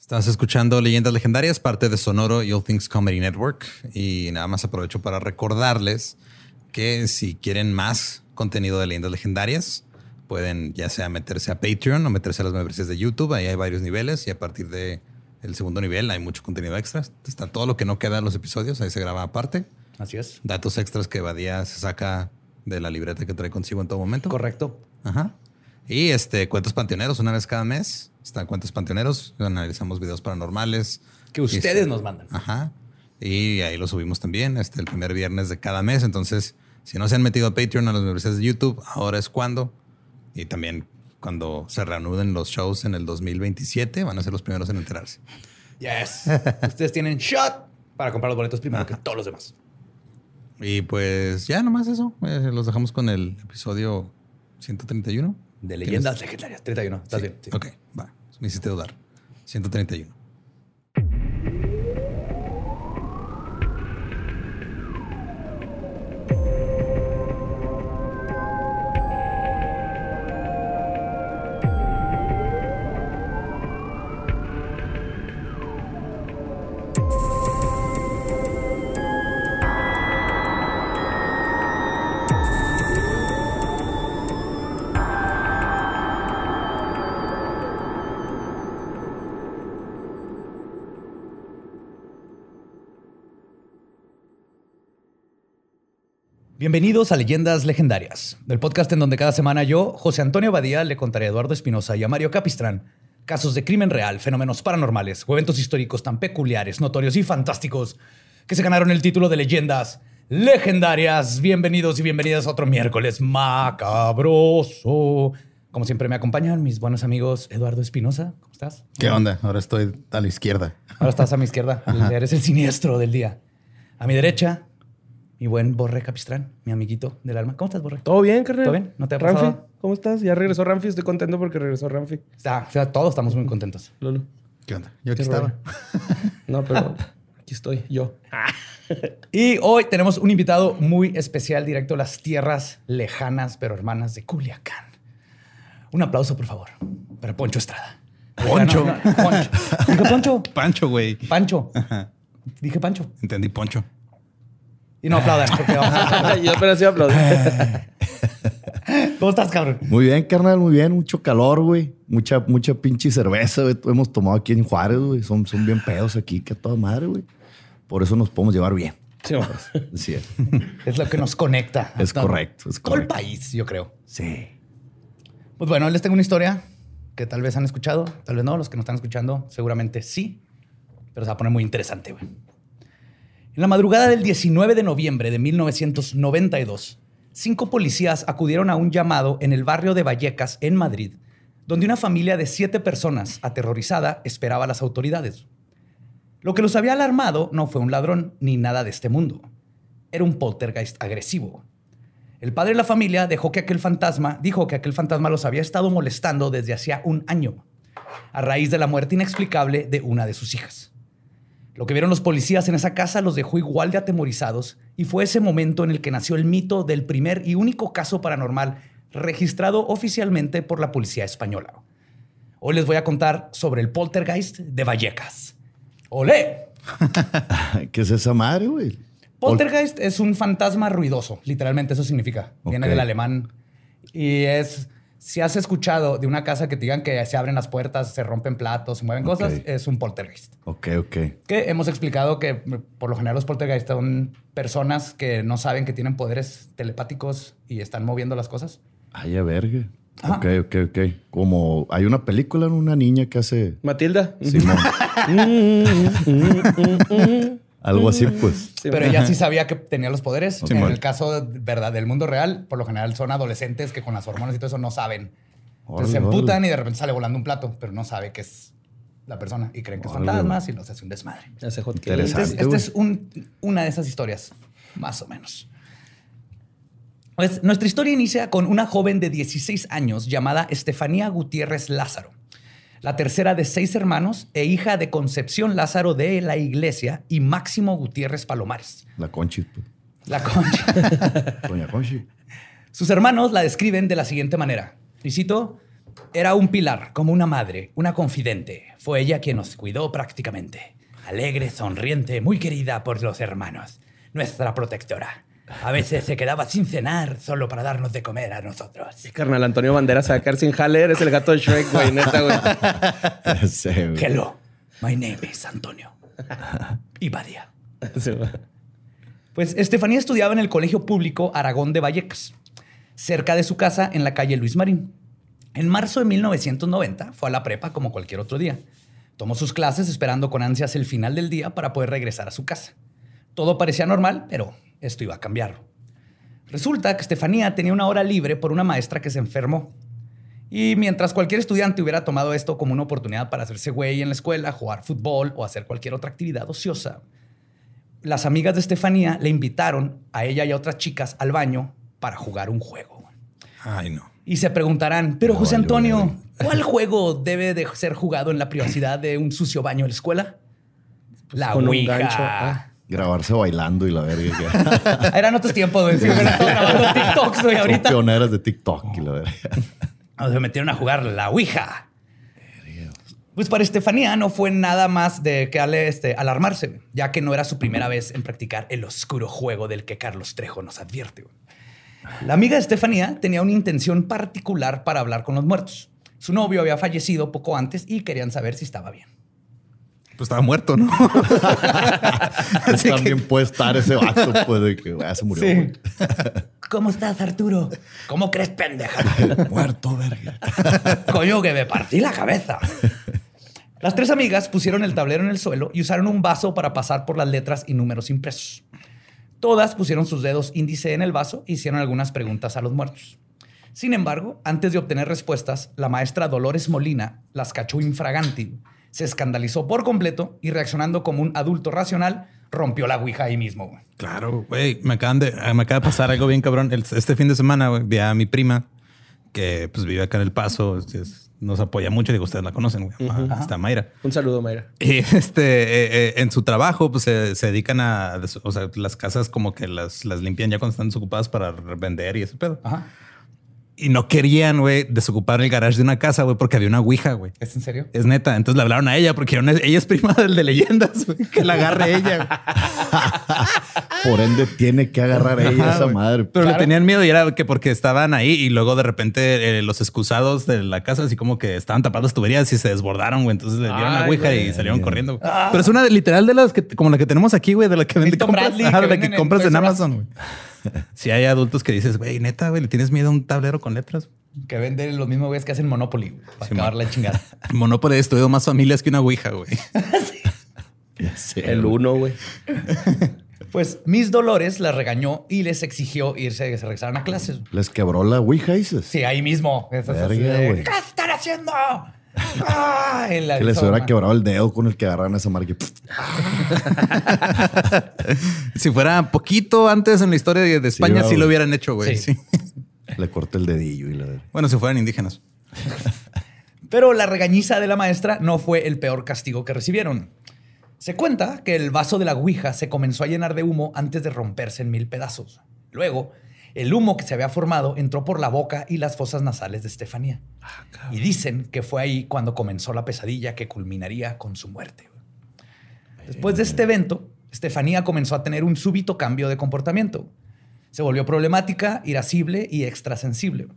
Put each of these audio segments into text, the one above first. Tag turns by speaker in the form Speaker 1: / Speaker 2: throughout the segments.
Speaker 1: Estás escuchando Leyendas Legendarias, parte de Sonoro y All Things Comedy Network. Y nada más aprovecho para recordarles que si quieren más contenido de Leyendas Legendarias, pueden ya sea meterse a Patreon o meterse a las membresías de YouTube. Ahí hay varios niveles y a partir de el segundo nivel hay mucho contenido extra. Está todo lo que no queda en los episodios, ahí se graba aparte.
Speaker 2: Así es.
Speaker 1: Datos extras que Badía se saca de la libreta que trae consigo en todo momento.
Speaker 2: Correcto.
Speaker 1: Ajá. Y este cuentos panteoneros una vez cada mes. Están cuentos panteoneros. Analizamos videos paranormales.
Speaker 2: Que ustedes nos mandan.
Speaker 1: Ajá. Y ahí lo subimos también, este, el primer viernes de cada mes. Entonces, si no se han metido a Patreon a las universidades de YouTube, ahora es cuando. Y también cuando se reanuden los shows en el 2027, van a ser los primeros en enterarse.
Speaker 2: Yes. ustedes tienen shot para comprar los boletos primero que todos los demás.
Speaker 1: Y pues ya nomás eso. Eh, los dejamos con el episodio 131.
Speaker 2: De leyendas legendarias. 31. ¿Estás bien?
Speaker 1: Ok, va. Me hiciste dudar. 131.
Speaker 2: Bienvenidos a Leyendas Legendarias, el podcast en donde cada semana yo, José Antonio Badía, le contaré a Eduardo Espinosa y a Mario Capistrán casos de crimen real, fenómenos paranormales o eventos históricos tan peculiares, notorios y fantásticos que se ganaron el título de Leyendas Legendarias. Bienvenidos y bienvenidas a otro miércoles macabroso. Como siempre me acompañan mis buenos amigos Eduardo Espinosa. ¿Cómo estás?
Speaker 1: ¿Qué onda? Ahora estoy a la izquierda.
Speaker 2: Ahora estás a mi izquierda. Eres el siniestro del día. A mi derecha, mi buen Borre Capistrán, mi amiguito del alma. ¿Cómo estás, Borre?
Speaker 3: ¿Todo bien, carnal?
Speaker 2: ¿Todo bien? ¿No te ha
Speaker 3: Ramfi,
Speaker 2: pasado?
Speaker 3: ¿cómo estás? Ya regresó Ramfi. Estoy contento porque regresó Ramfi.
Speaker 2: Está, o sea, todos estamos muy contentos.
Speaker 3: Lolo.
Speaker 1: ¿Qué onda? Yo aquí
Speaker 3: Qué
Speaker 1: estaba.
Speaker 3: No, pero aquí estoy yo.
Speaker 2: Y hoy tenemos un invitado muy especial directo a las tierras lejanas pero hermanas de Culiacán. Un aplauso, por favor, para Poncho Estrada.
Speaker 1: Poncho.
Speaker 2: No, no, Poncho. Dije Poncho.
Speaker 1: Pancho, güey.
Speaker 2: Pancho. Dije Pancho.
Speaker 1: Entendí Poncho.
Speaker 2: Y no aplaudan. porque vamos a-
Speaker 3: yo apenas iba a aplaudir.
Speaker 2: ¿Cómo estás, cabrón?
Speaker 4: Muy bien, carnal, muy bien. Mucho calor, güey. Mucha, mucha pinche cerveza, güey. Hemos tomado aquí en Juárez, güey. Son, son bien pedos aquí, que a toda madre, güey. Por eso nos podemos llevar bien.
Speaker 3: Sí, vamos.
Speaker 4: Sí, es,
Speaker 2: lo que nos conecta.
Speaker 4: Es correcto, es
Speaker 2: Todo el país, yo creo.
Speaker 4: sí.
Speaker 2: Pues bueno, les tengo una historia que tal vez han escuchado, tal vez no. Los que nos están escuchando seguramente sí, pero se va a poner muy interesante. güey. En la madrugada del 19 de noviembre de 1992, cinco policías acudieron a un llamado en el barrio de Vallecas, en Madrid, donde una familia de siete personas, aterrorizada, esperaba a las autoridades. Lo que los había alarmado no fue un ladrón ni nada de este mundo. Era un poltergeist agresivo. El padre de la familia dejó que aquel fantasma, dijo que aquel fantasma los había estado molestando desde hacía un año, a raíz de la muerte inexplicable de una de sus hijas. Lo que vieron los policías en esa casa los dejó igual de atemorizados y fue ese momento en el que nació el mito del primer y único caso paranormal registrado oficialmente por la policía española. Hoy les voy a contar sobre el poltergeist de Vallecas. ¡Olé!
Speaker 4: ¿Qué es esa madre, güey?
Speaker 2: Poltergeist es un fantasma ruidoso, literalmente eso significa. Viene del alemán. Y es, si has escuchado de una casa que te digan que se abren las puertas, se rompen platos, se mueven cosas, es un poltergeist.
Speaker 4: Ok, ok.
Speaker 2: Que hemos explicado que mm, por lo general los poltergeist son personas que no saben que tienen poderes telepáticos y están moviendo las cosas.
Speaker 4: Ay, a verga.
Speaker 2: Ajá.
Speaker 4: Ok, ok, ok. Como hay una película, ¿no? una niña que hace
Speaker 3: Matilda.
Speaker 4: Simón. Algo así, pues.
Speaker 3: Sí,
Speaker 2: Pero ella sí sabía que tenía los poderes. en el caso verdad, del mundo real, por lo general son adolescentes que con las hormonas y todo eso no saben. Entonces se emputan y de repente sale volando un plato, pero no sabe que es la persona y creen que es
Speaker 4: Órale.
Speaker 2: fantasmas y los hace un desmadre.
Speaker 3: Hace.
Speaker 4: Interesante.
Speaker 2: Esta es un- una de esas historias, más o menos. Pues nuestra historia inicia con una joven de 16 años llamada Estefanía Gutiérrez Lázaro, la tercera de seis hermanos e hija de Concepción Lázaro de la Iglesia y Máximo Gutiérrez Palomares.
Speaker 4: La Conchi, pues.
Speaker 2: La concha.
Speaker 4: Doña Conchi.
Speaker 2: Sus hermanos la describen de la siguiente manera. Y cito, Era un pilar, como una madre, una confidente. Fue ella quien nos cuidó prácticamente. Alegre, sonriente, muy querida por los hermanos. Nuestra protectora. A veces se quedaba sin cenar solo para darnos de comer a nosotros.
Speaker 3: Sí, carnal, Antonio Banderas a sin jale. Eres el gato de Shrek, güey, neta, güey.
Speaker 4: Sí, güey.
Speaker 2: Hello, my name is Antonio. Ibadia.
Speaker 3: Sí.
Speaker 2: Pues Estefanía estudiaba en el Colegio Público Aragón de Vallecas, cerca de su casa en la calle Luis Marín. En marzo de 1990 fue a la prepa como cualquier otro día. Tomó sus clases esperando con ansias el final del día para poder regresar a su casa. Todo parecía normal, pero esto iba a cambiar. Resulta que Estefanía tenía una hora libre por una maestra que se enfermó. Y mientras cualquier estudiante hubiera tomado esto como una oportunidad para hacerse güey en la escuela, jugar fútbol o hacer cualquier otra actividad ociosa, las amigas de Estefanía le invitaron a ella y a otras chicas al baño para jugar un juego.
Speaker 1: Ay, no.
Speaker 2: Y se preguntarán, pero
Speaker 4: No,
Speaker 2: José Antonio. ¿cuál juego debe de ser jugado en la privacidad de un sucio baño en la escuela? la
Speaker 3: con un gancho, ah.
Speaker 4: Grabarse bailando y la verga.
Speaker 2: Eran otros tiempos, güey. Sí, grabando TikToks, güey,
Speaker 4: Son
Speaker 2: ahorita.
Speaker 4: pioneras de TikTok y la verga.
Speaker 2: Se metieron a jugar la Ouija. Pues para Estefanía no fue nada más de que ale- este, alarmarse, ya que no era su primera vez en practicar el oscuro juego del que Carlos Trejo nos advierte. La amiga de Estefanía tenía una intención particular para hablar con los muertos. Su novio había fallecido poco antes y querían saber si estaba bien.
Speaker 1: Pues estaba muerto, ¿no? Así que-
Speaker 4: También puede estar ese vato, pues, de que ya se murió. güey.
Speaker 2: ¿Cómo estás, Arturo? ¿Cómo crees, pendeja?
Speaker 4: Muerto, verga.
Speaker 2: Coño, que me partí la cabeza. Las tres amigas pusieron el tablero en el suelo y usaron un vaso para pasar por las letras y números impresos. Todas pusieron sus dedos índice en el vaso e hicieron algunas preguntas a los muertos. Sin embargo, antes de obtener respuestas, la maestra Dolores Molina las cachó infraganti, se escandalizó por completo y reaccionando como un adulto racional, rompió la ouija ahí mismo. güey.
Speaker 1: Claro, güey. Me, acaban de, me acaba de pasar algo bien cabrón. El- este fin de semana güey, vi a mi prima que pues vive acá en El Paso. es- nos apoya mucho. Digo, ustedes la conocen, güey. Ah, Está Mayra.
Speaker 3: Un saludo, Mayra.
Speaker 1: Y este, eh, eh, en su trabajo, pues se, se dedican a, o sea, las casas como que las, las limpian ya cuando están desocupadas para vender y ese pedo.
Speaker 2: Ajá.
Speaker 1: Y no querían, güey, desocupar el garage de una casa, güey, porque había una ouija, güey.
Speaker 2: ¿Es en serio?
Speaker 1: Es neta. Entonces le hablaron a ella porque era una- ella es prima del de leyendas, güey. Que la agarre ella. güey.
Speaker 4: Por ende, tiene que agarrar ella
Speaker 1: Ajá,
Speaker 4: esa madre.
Speaker 1: Pero
Speaker 2: Claro.
Speaker 1: le tenían miedo y era que porque estaban ahí y luego de repente eh, los excusados de la casa así como que estaban tapadas las tuberías y se desbordaron, güey. Entonces le dieron la ouija y salieron corriendo. güey. Pero es una literal de las que como la que tenemos aquí, güey, de la que vende compras,
Speaker 2: Bradley,
Speaker 1: ajá,
Speaker 2: que
Speaker 1: de la que
Speaker 2: venden en
Speaker 1: compras en,
Speaker 2: Us.
Speaker 1: Amazon, güey. Si hay adultos que dices, güey, neta, güey, le tienes miedo a un tablero con letras.
Speaker 2: Que venden los mismos güeyes que hacen Monopoly güey, para
Speaker 1: Sí,
Speaker 2: acabar
Speaker 1: man.
Speaker 2: la chingada.
Speaker 1: Monopoly ha destruido más familias que una ouija, güey.
Speaker 4: Sé,
Speaker 3: El uno, güey.
Speaker 2: Pues Miss Dolores las regañó y les exigió irse, que se regresaran a clases.
Speaker 4: Les quebró la Ouija, dices.
Speaker 2: Sí, ahí mismo. Eso
Speaker 4: Verga.
Speaker 2: ¿Qué están haciendo? Ah, en la-
Speaker 4: Que les hubiera quebrado el dedo con el que agarraron esa marca.
Speaker 1: si fuera poquito antes en la historia de, de España, sí, lo hubieran hecho, güey.
Speaker 2: Sí.
Speaker 1: Sí.
Speaker 4: Le corté el dedillo y la
Speaker 1: Bueno, si fueran indígenas.
Speaker 2: Pero la regañiza de la maestra no fue el peor castigo que recibieron. Se cuenta que el vaso de la Ouija se comenzó a llenar de humo antes de romperse en mil pedazos. Luego, el humo que se había formado entró por la boca y las fosas nasales de Estefanía. y dicen que fue ahí cuando comenzó la pesadilla que culminaría con su muerte. Después de este evento, Estefanía comenzó a tener un súbito cambio de comportamiento. Se volvió problemática, irascible y extrasensible.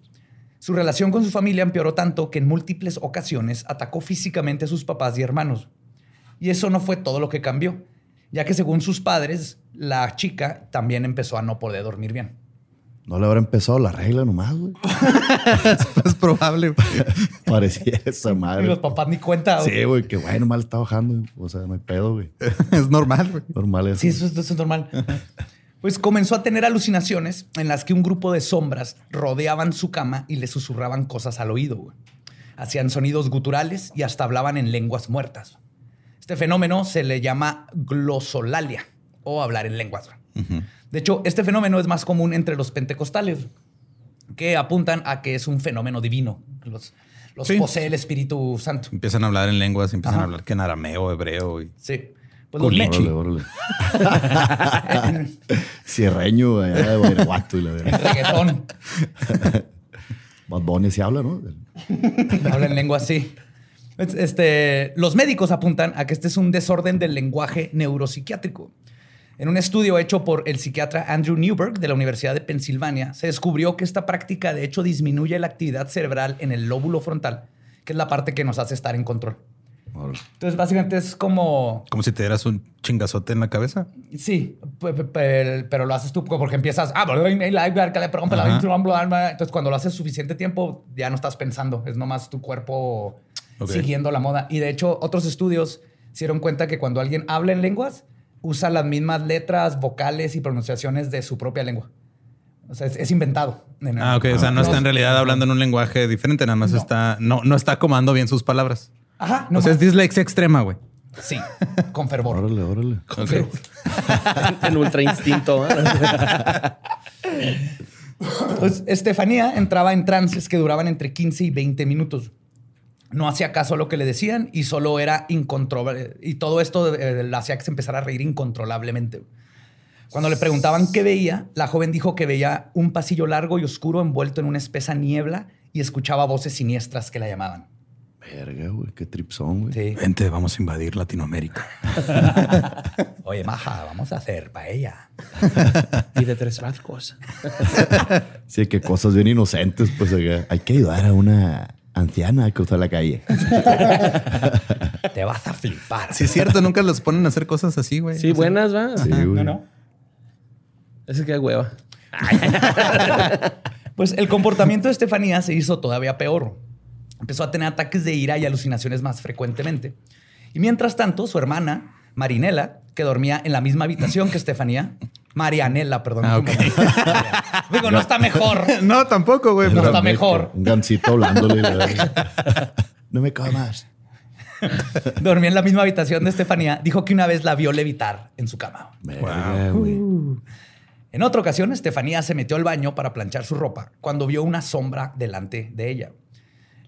Speaker 2: Su relación con su familia empeoró tanto que en múltiples ocasiones atacó físicamente a sus papás y hermanos. Y eso no fue todo lo que cambió, ya que según sus padres, la chica también empezó a no poder dormir bien.
Speaker 4: No le habrá empezado la regla nomás, güey.
Speaker 1: es probable. güey.
Speaker 4: Parecía esa
Speaker 2: Y los
Speaker 4: madre.
Speaker 2: papás ni cuenta. güey.
Speaker 4: Sí, güey, que bueno, mal está bajando. O sea, no hay pedo, güey.
Speaker 1: es normal, güey.
Speaker 4: Normal eso.
Speaker 2: Sí, eso, es- eso es normal. Pues comenzó a tener alucinaciones en las que un grupo de sombras rodeaban su cama y le susurraban cosas al oído. güey. Hacían sonidos guturales y hasta hablaban en lenguas muertas. Este fenómeno se le llama glosolalia o hablar en lenguas. güey. De hecho, este fenómeno es más común entre los pentecostales, que apuntan a que es un fenómeno divino. Los, los
Speaker 1: Sí.
Speaker 2: posee el Espíritu Santo.
Speaker 1: Empiezan a hablar en lenguas, empiezan
Speaker 2: Ajá.
Speaker 1: a hablar que en arameo, hebreo. Y...
Speaker 2: Sí. Pues los.
Speaker 4: Cierreño allá de Guanajuato y la verdad.
Speaker 2: reggaetón.
Speaker 4: Bad Bunny se habla, ¿no?
Speaker 2: Habla en lengua así. Este, los médicos apuntan a que este es un desorden del lenguaje neuropsiquiátrico. En un estudio hecho por el psiquiatra Andrew Newberg de la Universidad de Pensilvania, se descubrió que esta práctica de hecho disminuye la actividad cerebral en el lóbulo frontal, que es la parte que nos hace estar en control. Entonces, básicamente es como.
Speaker 1: Como si te dieras un chingazote en la cabeza.
Speaker 2: Sí, pe- pe- pe- pero lo haces tú porque empiezas. Ah, entonces, cuando lo haces suficiente tiempo, ya no estás pensando. Es nomás tu cuerpo
Speaker 1: Ok.
Speaker 2: siguiendo la moda. Y de hecho, otros estudios se dieron cuenta que cuando alguien habla en lenguas, usa las mismas letras, vocales y pronunciaciones de su propia lengua. O sea, es, es inventado. En el-
Speaker 1: Ah, ok. O sea, no está en realidad hablando en un lenguaje diferente, nada más está, no, no está acomando bien sus palabras.
Speaker 2: Ajá,
Speaker 1: o sea, es dislexia extrema, güey.
Speaker 2: Sí, con fervor.
Speaker 4: Órale, órale.
Speaker 3: en ultra instinto. ¿eh?
Speaker 2: Pues Estefanía entraba en trances que duraban entre 15 y 20 minutos. No hacía caso a lo que le decían y solo era incontrolable. Y todo esto eh, la hacía que se empezara a reír incontrolablemente. Cuando le preguntaban qué veía, la joven dijo que veía un pasillo largo y oscuro envuelto en una espesa niebla y escuchaba voces siniestras que la llamaban.
Speaker 4: Verga, güey. Qué tripsón, güey.
Speaker 2: Sí.
Speaker 1: Vente, vamos a invadir Latinoamérica.
Speaker 2: Oye, maja, vamos a hacer paella.
Speaker 3: y de tres barcos.
Speaker 4: Sí, que cosas bien inocentes, pues. Hay que ayudar a una anciana a cruzar la calle.
Speaker 2: Te vas a flipar.
Speaker 1: Sí, es cierto, nunca los ponen a hacer cosas así, güey.
Speaker 3: Sí, buenas, va.
Speaker 4: Sí, güey.
Speaker 2: No, no.
Speaker 3: Ese que hueva.
Speaker 2: Pues el comportamiento de Estefanía se hizo todavía peor. Empezó a tener ataques de ira y alucinaciones más frecuentemente. Y mientras tanto, su hermana, Marinela, que dormía en la misma habitación que Estefanía, Marianela, perdón.
Speaker 1: Ah.
Speaker 2: Digo, no está mejor.
Speaker 1: No, tampoco, güey.
Speaker 2: No está mejor.
Speaker 4: Un gancito hablándole. no me comas.
Speaker 2: Dormía en la misma habitación de Estefanía. Dijo que una vez la vio levitar en su cama.
Speaker 4: Verga, güey.
Speaker 2: En otra ocasión, Estefanía se metió al baño para planchar su ropa cuando vio una sombra delante de ella.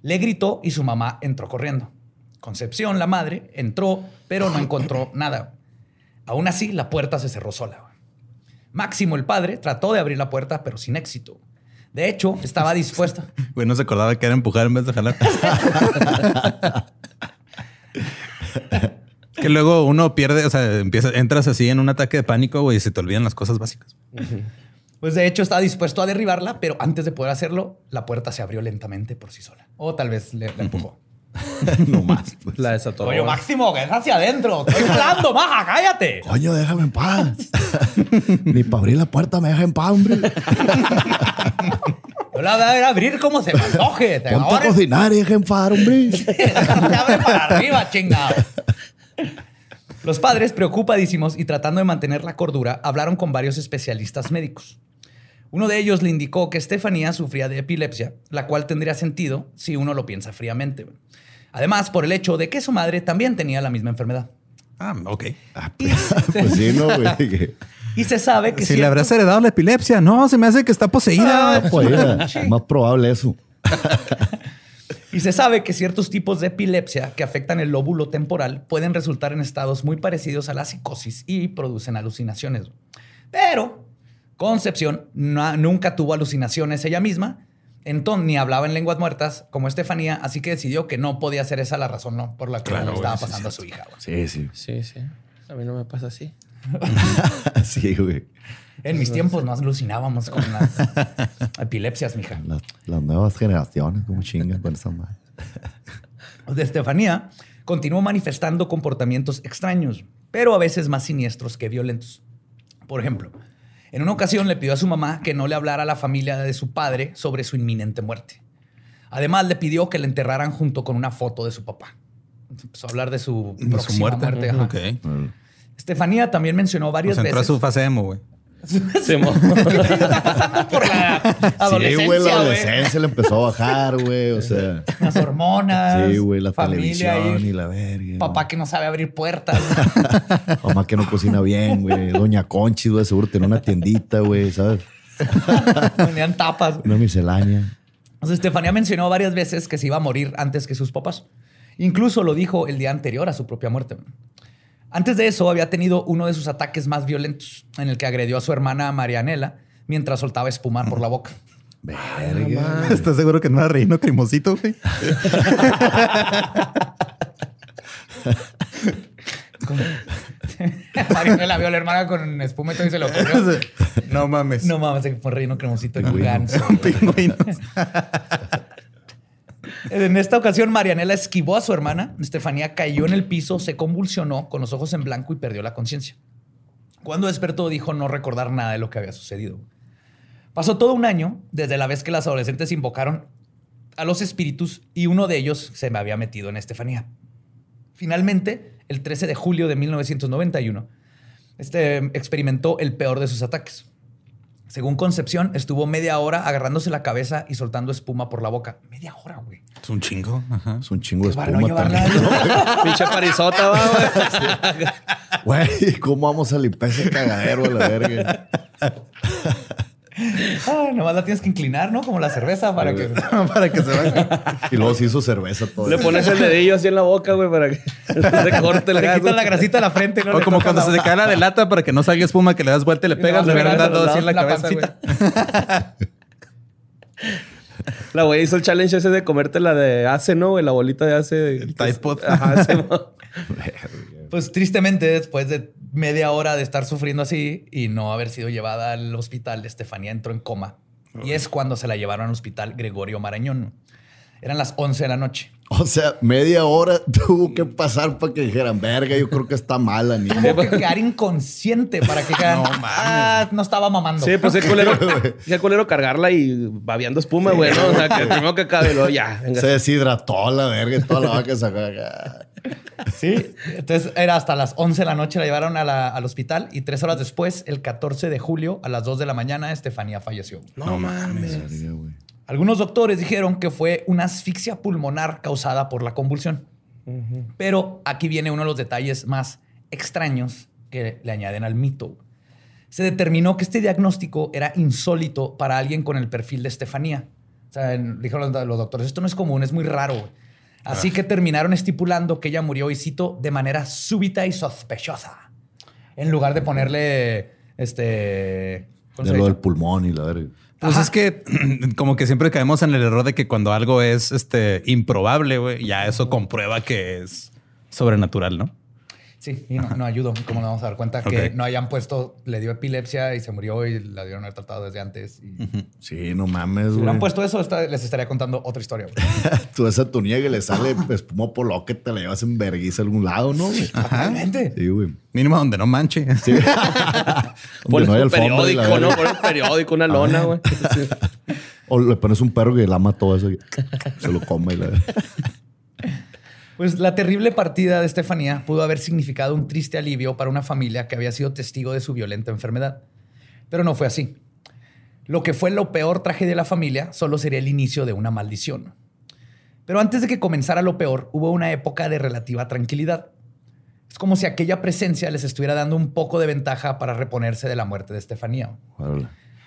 Speaker 2: Le gritó y su mamá entró corriendo. Concepción, la madre, entró, pero no encontró nada. Aún así, la puerta se cerró sola. Máximo, el padre, trató de abrir la puerta, pero sin éxito. De hecho, estaba dispuesta.
Speaker 1: Güey, no se acordaba que era empujar en vez de jalar. que luego uno pierde, o sea, empieza, entras así en un ataque de pánico, güey, y se te olvidan las cosas básicas.
Speaker 2: Pues de hecho, estaba dispuesto a derribarla, pero antes de poder hacerlo, la puerta se abrió lentamente por sí sola. O tal vez le, le empujó.
Speaker 4: no más. Pues.
Speaker 3: La desató.
Speaker 2: Oye, Máximo, que es hacia adentro. Estoy hablando, maja, cállate.
Speaker 4: Coño, déjame en paz. Ni para abrir la puerta me deja en paz, hombre.
Speaker 2: Yo la voy a ver abrir como se me antoje. Te
Speaker 4: Ponte a cocinar y deja en paz, hombre.
Speaker 2: Se abre para arriba, chingado. Los padres, preocupadísimos y tratando de mantener la cordura, hablaron con varios especialistas médicos. Uno de ellos le indicó que Estefanía sufría de epilepsia, la cual tendría sentido si uno lo piensa fríamente. Además, por el hecho de que su madre también tenía la misma enfermedad.
Speaker 1: Ah, ok.
Speaker 4: Ah, pues, pues sí, no, güey.
Speaker 2: Y se sabe que
Speaker 1: Si le habrás heredado la epilepsia, no, se me hace que está poseída.
Speaker 2: Ah,
Speaker 4: Pues, más probable eso.
Speaker 2: Y se sabe que ciertos tipos de epilepsia que afectan el lóbulo temporal pueden resultar en estados muy parecidos a la psicosis y producen alucinaciones. Pero Concepción no- nunca tuvo alucinaciones ella misma, entonces ni hablaba en lenguas muertas como Estefanía, así que decidió que no podía ser esa la razón ¿no? por la que
Speaker 1: Claro,
Speaker 2: le estaba
Speaker 1: güey, sí,
Speaker 2: pasando a
Speaker 1: sí.
Speaker 2: su hija. güey.
Speaker 4: Sí, sí.
Speaker 3: Sí, sí. A mí no me pasa así.
Speaker 4: Sí, güey.
Speaker 2: En mis tiempos no alucinábamos con las epilepsias, mija.
Speaker 4: Las, las nuevas generaciones, como chingan con esa madre.
Speaker 2: de Estefanía continuó manifestando comportamientos extraños, pero a veces más siniestros que violentos. Por ejemplo, en una ocasión le pidió a su mamá que no le hablara a la familia de su padre sobre su inminente muerte. Además, le pidió que le enterraran junto con una foto de su papá. Empezó a hablar de su,
Speaker 1: De su
Speaker 2: próxima
Speaker 1: muerte.
Speaker 2: ajá.
Speaker 1: Ok.
Speaker 2: Estefanía también mencionó varias
Speaker 1: Pues entró a
Speaker 2: veces.
Speaker 1: su fase emo, güey.
Speaker 3: Se mo-
Speaker 2: está pasando por la adolescencia,
Speaker 4: sí, güey, la adolescencia le empezó a bajar, güey. O sea,
Speaker 2: Las hormonas.
Speaker 4: sí, güey, la televisión
Speaker 2: y
Speaker 4: y la verga.
Speaker 2: Papá que no sabe abrir puertas.
Speaker 4: Mamá que no cocina bien, güey. Doña Conchi, güey, seguro tenía una tiendita, güey, ¿sabes?
Speaker 2: Ponían tapas.
Speaker 4: Una miscelánea.
Speaker 2: Entonces, Estefanía mencionó varias veces que se iba a morir antes que sus papás. Incluso lo dijo el día anterior a su propia muerte. Antes de eso, había tenido uno de sus ataques más violentos, en el que agredió a su hermana Marianela mientras soltaba espuma por la boca.
Speaker 4: Verga.
Speaker 1: ¿Estás seguro que no era reino cremosito, güey?
Speaker 2: Marianela vio a la hermana con espuma y todo y se lo comió.
Speaker 1: no mames.
Speaker 2: No mames, fue reino cremosito y un
Speaker 4: Pingüino.
Speaker 2: ganso.
Speaker 1: Pingüinos.
Speaker 2: En esta ocasión, Marianela esquivó a su hermana. Estefanía cayó en el piso, se convulsionó con los ojos en blanco y perdió la conciencia. Cuando despertó, dijo no recordar nada de lo que había sucedido. Pasó todo un año desde la vez que las adolescentes invocaron a los espíritus y uno de ellos se me había metido en Estefanía. Finalmente, el 13 de julio de 1991, este experimentó el peor de sus ataques. Según Concepción, estuvo media hora agarrándose la cabeza y soltando espuma por la boca. Media hora, güey.
Speaker 1: Es un chingo. Ajá.
Speaker 4: Es un chingo de
Speaker 2: Para no
Speaker 4: espuma
Speaker 2: llevarla
Speaker 4: también.
Speaker 3: Pinche parisota, güey.
Speaker 4: Güey, ¿cómo vamos a limpiar ese cagadero a la verga?
Speaker 2: Ah, nomás la tienes que inclinar, ¿no? Como la cerveza para que...
Speaker 1: Para que se vaya.
Speaker 4: Y luego se hizo cerveza todo.
Speaker 3: Le pones el dedillo así en la boca, güey, para que se corte el
Speaker 2: Le
Speaker 3: gas.
Speaker 2: quitas la grasita de la frente. ¿no?
Speaker 1: O
Speaker 2: Le
Speaker 1: como cuando
Speaker 2: la-
Speaker 1: se te cae la de lata para que no salga espuma, que le das vuelta y le pegas, le hubieran dado así en la
Speaker 2: la
Speaker 1: cabeza, güey.
Speaker 3: La güey hizo el challenge ese de comerte la de ace, ¿no? güey? La bolita de ace.
Speaker 1: El Tide Pod.
Speaker 3: Ajá.
Speaker 2: Pues tristemente, después de media hora de estar sufriendo así y no haber sido llevada al hospital, Estefanía entró en coma. Y es cuando se la llevaron al hospital Gregorio Marañón. Eran las 11 de la noche.
Speaker 4: O sea, media hora tuvo que pasar para que dijeran, verga, yo creo que está mala, niña.
Speaker 2: Tuvo que quedar inconsciente para que dijeran,
Speaker 1: No.
Speaker 2: "Ah, no estaba mamando.
Speaker 3: Sí, pues es culero. Es culero cargarla y babeando espuma, güey, ¿no? O sea, que primero que cabe, luego ya. venga.
Speaker 4: Se deshidrató la verga y toda la vaca sacó acá.
Speaker 2: Sí. Entonces era hasta las 11 de la noche, la llevaron a la- al hospital y tres horas después, el 14 de julio, a las 2 de la mañana, Estefanía falleció.
Speaker 3: No mames.
Speaker 2: Algunos doctores dijeron que fue una asfixia pulmonar causada por la convulsión. Pero aquí viene uno de los detalles más extraños que le añaden al mito. Se determinó que este diagnóstico era insólito para alguien con el perfil de Estefanía. O sea, dijeron los, los doctores, esto no es común, es muy raro. Güey". Así que terminaron estipulando que ella murió, y cito, de manera súbita y sospechosa. En lugar de ponerle, este... ¿cómo
Speaker 4: De lo del pulmón y la verga.
Speaker 1: Pues
Speaker 2: Ajá.
Speaker 1: es que como que siempre caemos en el error de que cuando algo es este improbable, güey, ya eso comprueba que es sobrenatural, ¿no?
Speaker 2: Sí, y no, no ayudó. ¿Cómo nos vamos a dar cuenta que no hayan puesto, le dio epilepsia y se murió y la dieron haber tratado desde antes? Y Si
Speaker 4: Sí, no mames, güey.
Speaker 2: hubieran puesto eso, les estaría contando otra historia.
Speaker 4: Tú esa tu niña que le sale espuma por lo que te la llevas en vergüenza a algún lado, ¿no? güey?
Speaker 2: Totalmente.
Speaker 4: Sí, güey.
Speaker 1: Mínimo donde no manche.
Speaker 4: Sí. Donde no la
Speaker 3: periódico, ¿no? Pones un periódico, una lona, güey.
Speaker 4: O le pones un perro que lama todo eso y se lo come y la.
Speaker 2: Pues la terrible partida de Estefanía pudo haber significado un triste alivio para una familia que había sido testigo de su violenta enfermedad. Pero no fue así. Lo que fue lo peor tragedia de la familia solo sería el inicio de una maldición. Pero antes de que comenzara lo peor, hubo una época de relativa tranquilidad. Es como si aquella presencia les estuviera dando un poco de ventaja para reponerse de la muerte de Estefanía.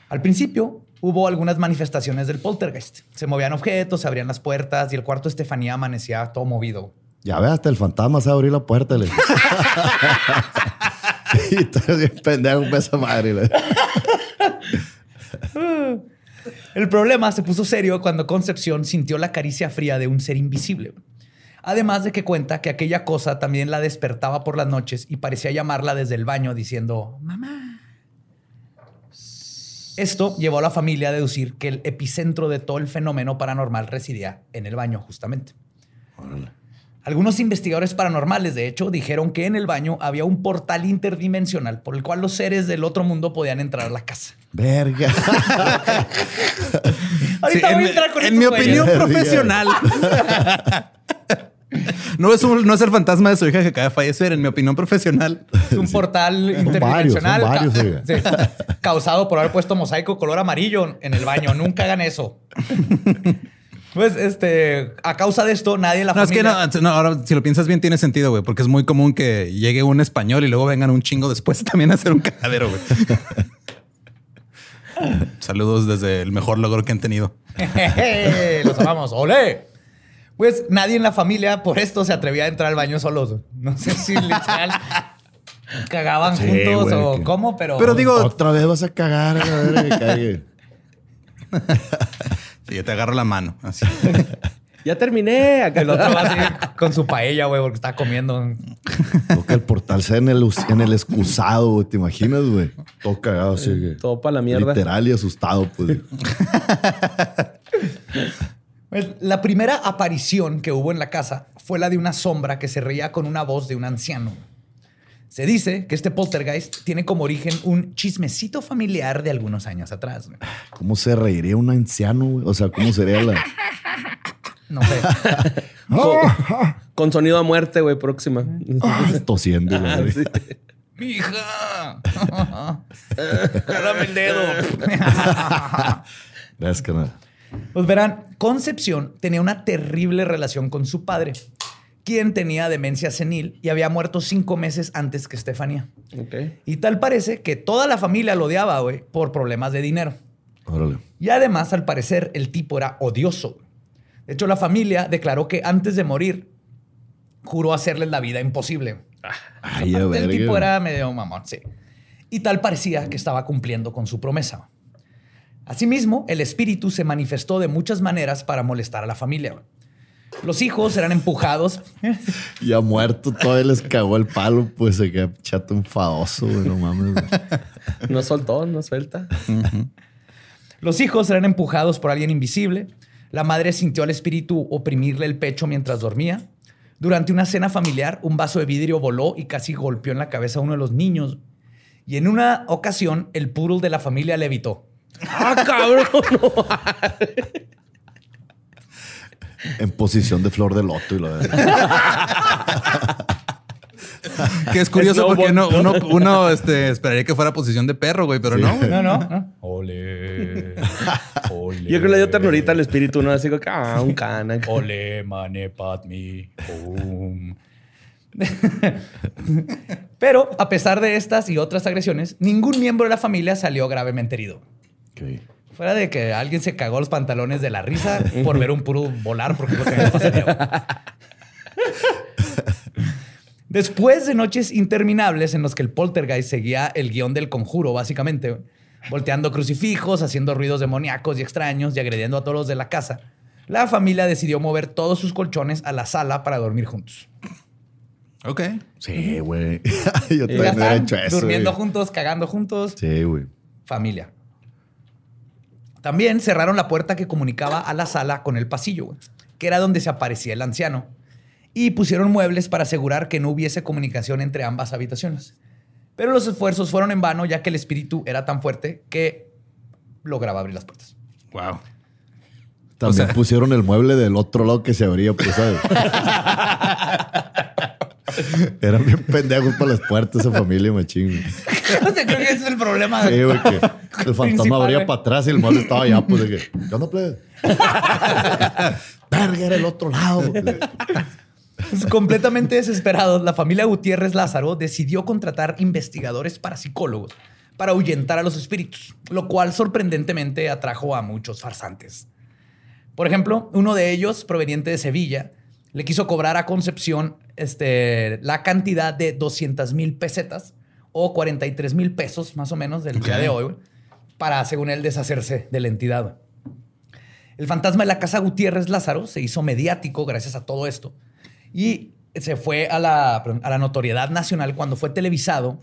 Speaker 2: Al principio hubo algunas manifestaciones del poltergeist. Se movían objetos, se abrían las puertas y el cuarto de Estefanía amanecía todo movido.
Speaker 4: Ya ve, hasta el fantasma sabe abrir la puerta. Le... y bien pendejo, esa madre.
Speaker 2: El problema se puso serio cuando Concepción sintió la caricia fría de un ser invisible. Además de que cuenta que aquella cosa también la despertaba por las noches y parecía llamarla desde el baño diciendo, mamá. Esto llevó a la familia a deducir que el epicentro de todo el fenómeno paranormal residía en el baño, justamente. Algunos investigadores paranormales, de hecho, dijeron que en el baño había un portal interdimensional por el cual los seres del otro mundo podían entrar a la casa.
Speaker 4: Verga.
Speaker 2: Ahorita
Speaker 1: Sí,
Speaker 2: voy
Speaker 1: en,
Speaker 2: a entrar con
Speaker 1: en mi opinión profesional. No es, un- no es el fantasma de su hija que acaba de fallecer, en mi opinión profesional.
Speaker 2: Es un portal interdimensional
Speaker 4: varios, son varios,
Speaker 2: sí, causado por haber puesto mosaico color amarillo en el baño. Nunca hagan eso. Pues, este, a causa de esto, nadie en la
Speaker 1: No, es que no, ahora si lo piensas bien tiene sentido, güey, porque es muy común que llegue un español y luego vengan un chingo después también a hacer un cagadero, güey. Saludos desde el mejor logro que han tenido.
Speaker 2: Los amamos. ¡Ole! Pues nadie en la familia por esto se atrevía a entrar al baño solos. No sé si literal cagaban
Speaker 4: Sí,
Speaker 2: juntos
Speaker 4: güey,
Speaker 2: o
Speaker 4: que-
Speaker 2: cómo, pero...
Speaker 1: Pero digo,
Speaker 4: Otra vez vas a cagar. A ver, que cague.
Speaker 1: Y te agarro la mano. Así.
Speaker 3: Ya terminé. Acá
Speaker 2: El otro va así con su paella, güey, porque está comiendo.
Speaker 4: Toca el portal sea en el, en el excusado, güey. ¿Te imaginas, güey? Todo cagado así. que-
Speaker 3: Todo para la mierda.
Speaker 4: Literal y asustado, pues.
Speaker 2: La primera aparición que hubo en la casa fue la de una sombra que se reía con una voz de un anciano. Se dice que este poltergeist tiene como origen un chismecito familiar de algunos años atrás. güey.
Speaker 4: ¿Cómo se reiría un anciano, güey? O sea, ¿cómo sería la.
Speaker 2: No sé.
Speaker 3: Con sonido a muerte, güey, próxima.
Speaker 4: tosiendo,
Speaker 3: Ah,
Speaker 4: güey.
Speaker 3: sí.
Speaker 2: ¡Mija! Dame el dedo.
Speaker 4: Gracias, canal.
Speaker 2: Pues verán, Concepción tenía una terrible relación con su padre, quien tenía demencia senil y había muerto cinco meses antes que Estefanía.
Speaker 3: Ok.
Speaker 2: Y tal parece que toda la familia lo odiaba, güey, por problemas de dinero.
Speaker 4: Órale.
Speaker 2: Y además, al parecer, el tipo era odioso. De hecho, la familia declaró que antes de morir, juró hacerles la vida imposible.
Speaker 4: Ay, a
Speaker 2: el
Speaker 4: verga.
Speaker 2: tipo era medio mamón, sí. Y tal parecía que estaba cumpliendo con su promesa. Asimismo, el espíritu se manifestó de muchas maneras para molestar a la familia. Los hijos eran empujados.
Speaker 4: Ya muerto, todavía les cagó el palo, pues se queda chato enfadoso, güey. No mames. güey.
Speaker 3: No soltó, no suelta.
Speaker 2: Los hijos eran empujados por alguien invisible. La madre sintió al espíritu oprimirle el pecho mientras dormía. Durante una cena familiar, un vaso de vidrio voló y casi golpeó en la cabeza a uno de los niños. Y en una ocasión, el poodle de la familia levitó.
Speaker 3: ¡Ah, cabrón! No.
Speaker 4: En posición de flor de loto y lo de.
Speaker 1: Que es curioso porque uno, uno, uno, este, esperaría que fuera posición de perro, güey, pero no.
Speaker 2: No, no, no. Ole. Ole.
Speaker 3: Yo creo que le dio ternurita al espíritu, ¿no? Así como que, ah, un cana.
Speaker 2: Ole, mane, padme. Om. Pero a pesar de estas y otras agresiones, ningún miembro de la familia salió gravemente herido. Fuera de que alguien se cagó los pantalones de la risa por ver un puro volar, porque me pasaría. Después de noches interminables en los que el poltergeist seguía el guion del conjuro, básicamente, volteando crucifijos, haciendo ruidos demoníacos y extraños y agrediendo a todos los de la casa, la familia decidió mover todos sus colchones a la sala para dormir juntos.
Speaker 1: Ok.
Speaker 4: Sí, güey. Yo también
Speaker 2: están,
Speaker 4: hecho eso.
Speaker 2: durmiendo
Speaker 4: güey.
Speaker 2: juntos, cagando juntos.
Speaker 4: Sí, güey.
Speaker 2: familia. También cerraron la puerta que comunicaba a la sala con el pasillo, güey, que era donde se aparecía el anciano. Y pusieron muebles para asegurar que no hubiese comunicación entre ambas habitaciones. Pero los esfuerzos fueron en vano, ya que el espíritu era tan fuerte que lograba abrir las puertas.
Speaker 1: Wow.
Speaker 4: También
Speaker 1: sea-
Speaker 4: pusieron el mueble del otro lado que se abría, pues, ¿sabes? Eran bien pendejos para las puertas esa familia, machín.
Speaker 2: el problema.
Speaker 4: Sí, güey, que el fantasma abría para atrás y el mueble estaba allá, pues, de que, ¿qué onda, plebe? Verga, era el otro lado.
Speaker 2: Pues, Completamente desesperados, la familia Gutiérrez Lázaro decidió contratar investigadores parapsicólogos para ahuyentar a los espíritus, lo cual sorprendentemente atrajo a muchos farsantes. Por ejemplo, uno de ellos, proveniente de Sevilla, le quiso cobrar a Concepción este, la cantidad de 200 mil pesetas o 43 mil pesos más o menos del día de hoy, para, según él, deshacerse de la entidad. El fantasma de la casa Gutiérrez Lázaro se hizo mediático gracias a todo esto y se fue a la, a la notoriedad nacional cuando fue televisado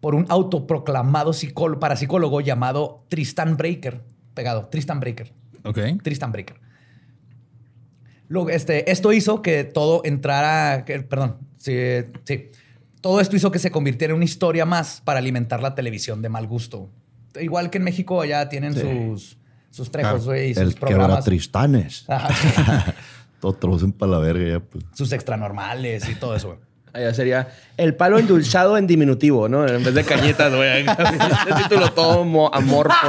Speaker 2: por un autoproclamado psicólogo, parapsicólogo llamado Tristan Breaker. Pegado, Tristan Breaker.
Speaker 1: Ok.
Speaker 2: Tristan Breaker. Luego, este, esto hizo que todo entrara, que- perdón, sí, sí. Todo esto hizo que se convirtiera en una historia más para alimentar la televisión de mal gusto. Igual que en México ya tienen sus, sus trejos, güey, y sus
Speaker 4: El
Speaker 2: programas.
Speaker 4: quebratristanes.
Speaker 2: Ajá.
Speaker 4: Todo traducen para la verga ya, pues.
Speaker 2: sus extranormales y todo eso, güey.
Speaker 3: Allá sería el palo endulzado en diminutivo, ¿no? En vez de cañitas, güey. Ese título todo mo- amorfo.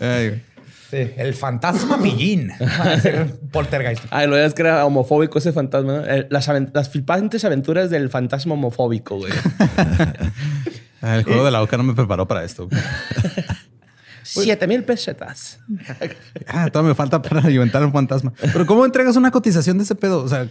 Speaker 1: Ay, güey.
Speaker 2: Sí, el fantasma ser poltergeist.
Speaker 3: Ay, lo es que era homofóbico ese fantasma. ¿no? El- Las, las flipantes aventuras del fantasma homofóbico, güey.
Speaker 1: El juego de la boca no me preparó para esto.
Speaker 3: Siete mil pesetas.
Speaker 1: Ah, todavía me falta para alimentar un fantasma. Pero ¿cómo entregas una cotización de ese pedo? O sea,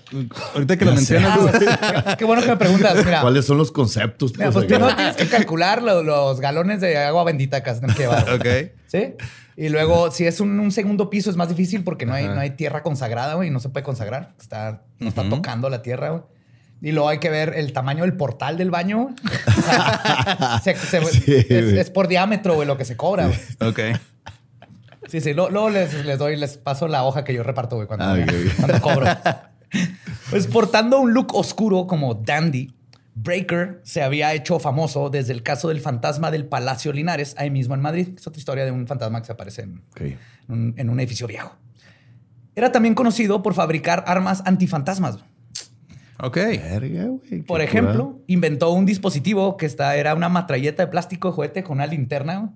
Speaker 1: ahorita que lo mencionas.
Speaker 2: Ah, pues, qué bueno que me preguntas. Mira,
Speaker 4: ¿Cuáles son los conceptos?
Speaker 2: mira,
Speaker 4: pues,
Speaker 2: pues primero tienes que calcular lo- los galones de agua bendita que tener que llevar.
Speaker 1: ok.
Speaker 2: ¿Sí? Y luego, si es un, un segundo piso, es más difícil porque no hay, no hay tierra consagrada, güey. No se puede consagrar. Está, no está tocando la tierra, güey. Y luego hay que ver el tamaño del portal del baño. O sea, se- se-
Speaker 4: Sí,
Speaker 2: es, por diámetro, güey, lo que se cobra, güey.
Speaker 1: Ok.
Speaker 2: Sí, sí. Luego, les, les doy, les paso la hoja que yo reparto, güey, cuando,
Speaker 4: Ah,
Speaker 2: cuando cobro. Pues portando un look oscuro como Dandy, Breaker se había hecho famoso desde el caso del fantasma del Palacio Linares, ahí mismo en Madrid. Es otra historia de un fantasma que se aparece en, un, en un edificio viejo. Era también conocido por fabricar armas antifantasmas.
Speaker 1: Ok.
Speaker 2: Por ejemplo, inventó un dispositivo que está, era una matralleta de plástico de juguete con una linterna.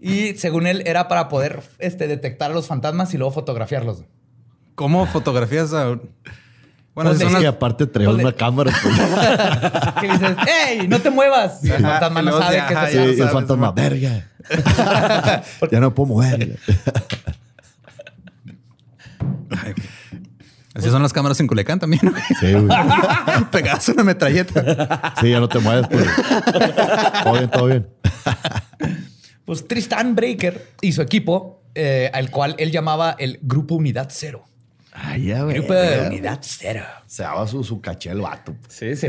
Speaker 2: Y según él, era para poder este, detectar a los fantasmas y luego fotografiarlos.
Speaker 1: ¿Cómo fotografías a... Bueno,
Speaker 2: Pues
Speaker 1: si las-
Speaker 4: Que aparte trae
Speaker 2: Pues
Speaker 4: una cámara. pues.
Speaker 2: Que dices, ¡Ey, no te muevas! Y el fantasma no sabe que es
Speaker 4: Sí, el fantasma,
Speaker 1: ¿no?
Speaker 4: verga. ya no puedo mover.
Speaker 1: Ay. Así son las cámaras en Culiacán también. güey.
Speaker 4: Sí, güey.
Speaker 1: Pegadas a una metralleta.
Speaker 4: Sí, ya no te mueves. Pues. Todo bien, todo bien.
Speaker 2: Pues Tristan Breaker y su equipo, eh, al cual él llamaba el Grupo Unidad Cero.
Speaker 4: Ay, ya, güey.
Speaker 2: Grupo de Unidad Cero.
Speaker 4: Se daba su, su caché el vato.
Speaker 3: Sí, sí.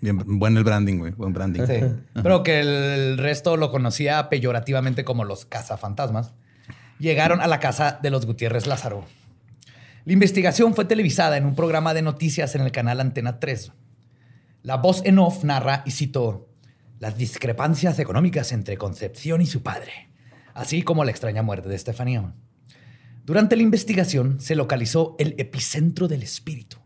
Speaker 1: Bien, buen el branding, güey. Buen branding.
Speaker 2: Sí. Pero que el resto lo conocía peyorativamente como los cazafantasmas. Llegaron a la casa de los Gutiérrez Lázaro. La investigación fue televisada en un programa de noticias en el canal Antena 3. La voz en off narra, y cito, las discrepancias económicas entre Concepción y su padre, así como la extraña muerte de Estefanía. Durante la investigación se localizó el epicentro del espíritu.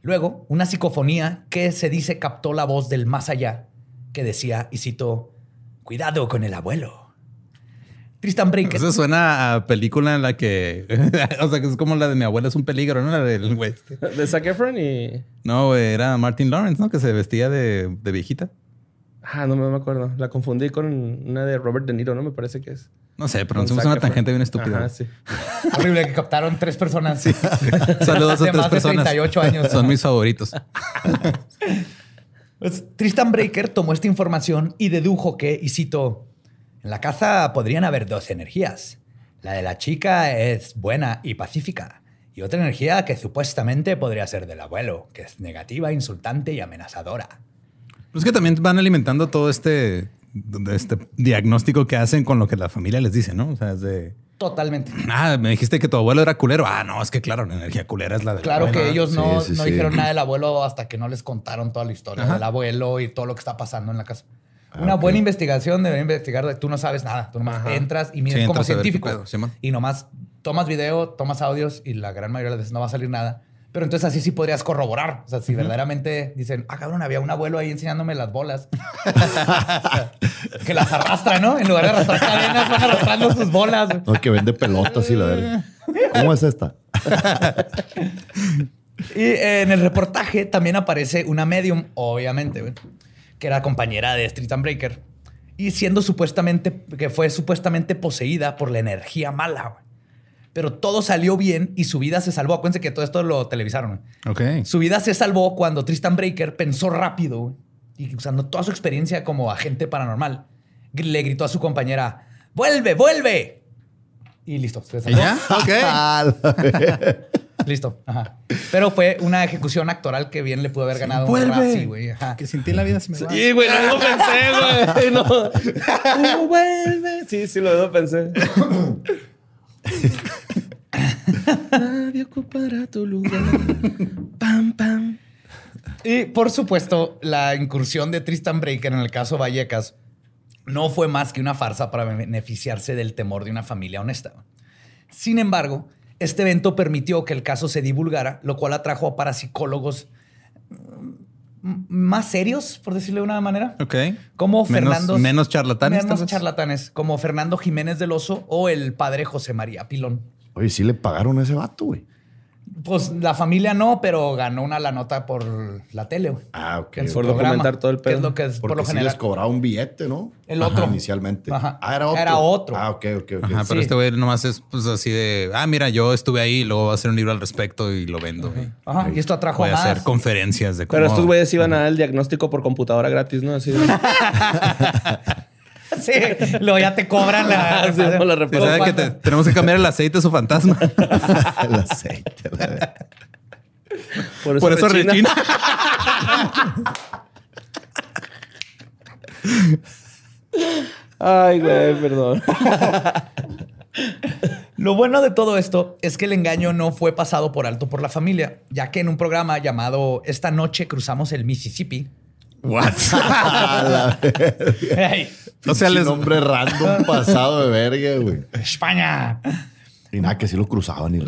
Speaker 2: Luego, una psicofonía que se dice captó la voz del más allá, que decía, y cito, cuidado con el abuelo. Tristan Breaker.
Speaker 1: Eso suena a película en la que... o sea, que es como la de mi abuela es un peligro, ¿no? La del este.
Speaker 3: De Zac Efron y...
Speaker 1: No, era Martin Lawrence, ¿no? Que se vestía de, de viejita.
Speaker 3: Ah, no me acuerdo. La confundí con una de Robert De Niro, ¿no? Me parece que es.
Speaker 1: No sé, pero nos una tangente bien estúpida.
Speaker 3: Ajá, sí.
Speaker 2: Horrible que captaron tres personas.
Speaker 1: Saludos a
Speaker 2: De
Speaker 1: tres
Speaker 2: más de
Speaker 1: personas.
Speaker 2: 38 años.
Speaker 1: Son mis favoritos.
Speaker 2: Pues, Tristan Breaker tomó esta información y dedujo que, y cito, en la casa podrían haber dos energías. La de la chica es buena y pacífica. Y otra energía que supuestamente podría ser del abuelo, que es negativa, insultante y amenazadora.
Speaker 1: Pues que también van alimentando todo este, este diagnóstico que hacen con lo que la familia les dice, ¿no? O sea, es de...
Speaker 2: Totalmente.
Speaker 1: Ah, me dijiste que tu abuelo era culero. Ah, no, es que claro, la energía culera es la del
Speaker 2: Claro que ellos no,
Speaker 4: Sí, sí,
Speaker 2: no
Speaker 4: sí.
Speaker 2: dijeron nada del abuelo hasta que no les contaron toda la historia
Speaker 1: Ajá.
Speaker 2: del abuelo y todo lo que está pasando en la casa.
Speaker 4: Ah,
Speaker 2: Una buena investigación debería investigar de tú no sabes nada. Tú nomás
Speaker 3: Ajá.
Speaker 2: entras y miras
Speaker 1: Sí,
Speaker 2: como científico.
Speaker 1: pedo,
Speaker 2: y nomás tomas video, tomas audios y la gran mayoría de las veces no va a salir nada. Pero entonces así sí podrías corroborar. O sea, si verdaderamente dicen, ah, cabrón, había un abuelo ahí enseñándome las bolas. que las arrastra, ¿no? En lugar de arrastrar cadenas, van arrastrando sus bolas.
Speaker 4: No, que vende pelotas y la verga. ¿Cómo es esta?
Speaker 2: Y eh, en el reportaje también aparece una medium, obviamente, güey, que era compañera de Street and Breaker. Y siendo supuestamente, que fue supuestamente poseída por la energía mala, güey. Pero todo salió bien y su vida se salvó. Acuérdense que todo esto lo televisaron. güey.
Speaker 1: Ok.
Speaker 2: Su vida se salvó cuando Tristan Breaker pensó rápido güey, y usando toda su experiencia como agente paranormal, le gritó a su compañera, ¡vuelve, vuelve! Y listo. se
Speaker 1: ¿Y
Speaker 2: salvó.
Speaker 1: ya? Ok.
Speaker 2: Listo. Ajá. Pero fue una ejecución actoral que bien le pudo haber ganado un
Speaker 1: Vuelve.
Speaker 2: Razzie, güey. Ajá.
Speaker 1: Que sin ti la vida se me va.
Speaker 3: Sí, güey, lo mismo pensé, güey. No. Uh, vuelve. Sí, sí, lo mismo pensé. Nadie ocupará tu lugar. Pam, pam.
Speaker 2: Y por supuesto, la incursión de Tristan Breaker en el caso Vallecas no fue más que una farsa para beneficiarse del temor de una familia honesta. Sin embargo, este evento permitió que el caso se divulgara, lo cual atrajo a parapsicólogos mm, más serios, por decirlo de una manera.
Speaker 1: Ok.
Speaker 2: Como
Speaker 1: Menos-
Speaker 2: Fernando.
Speaker 1: menos charlatanes,
Speaker 2: Menos charlatanes, como Fernando Jiménez del Oso o el padre José María Pilón.
Speaker 4: Oye, sí le pagaron a ese vato, güey.
Speaker 2: Pues la familia no, pero ganó una la nota por la tele, güey.
Speaker 4: Ah, ok.
Speaker 2: En su
Speaker 3: Por
Speaker 2: programa,
Speaker 3: documentar todo el
Speaker 2: que es
Speaker 3: pedo.
Speaker 2: lo que es
Speaker 4: Porque
Speaker 2: por lo
Speaker 4: sí
Speaker 2: general.
Speaker 4: les cobraba un billete, ¿no?
Speaker 2: El
Speaker 4: Ajá,
Speaker 2: otro.
Speaker 4: inicialmente.
Speaker 2: Ajá.
Speaker 4: Ah, era otro.
Speaker 2: Era otro.
Speaker 4: Ah, ok, ok, ok.
Speaker 1: Ajá, pero
Speaker 2: Sí.
Speaker 1: este güey nomás es pues así de, ah, mira, yo estuve ahí, luego voy a hacer un libro al respecto y lo vendo.
Speaker 2: Ajá, y esto atrajo
Speaker 1: Voy a
Speaker 2: más.
Speaker 1: hacer conferencias de cómo...
Speaker 3: Pero estos güeyes iban a dar el diagnóstico por computadora gratis, ¿no? Así de...
Speaker 2: Sí, luego ya te cobran la.
Speaker 3: Sí, no, la
Speaker 1: Sí,
Speaker 3: repito.
Speaker 1: ¿sabe que te- tenemos que cambiar el aceite a su fantasma.
Speaker 4: el aceite. la verdad.
Speaker 1: Por eso rechina.
Speaker 3: Ay, güey, perdón.
Speaker 2: Lo bueno de todo esto es que el engaño no fue pasado por alto por la familia, ya que en un programa llamado Esta noche cruzamos el Mississippi.
Speaker 1: What?
Speaker 4: A la verga.
Speaker 2: ¡Ey!
Speaker 1: O sea, les-
Speaker 4: nombre random pasado de verga, güey.
Speaker 2: ¡España!
Speaker 4: Y nada, que sí lo cruzaban y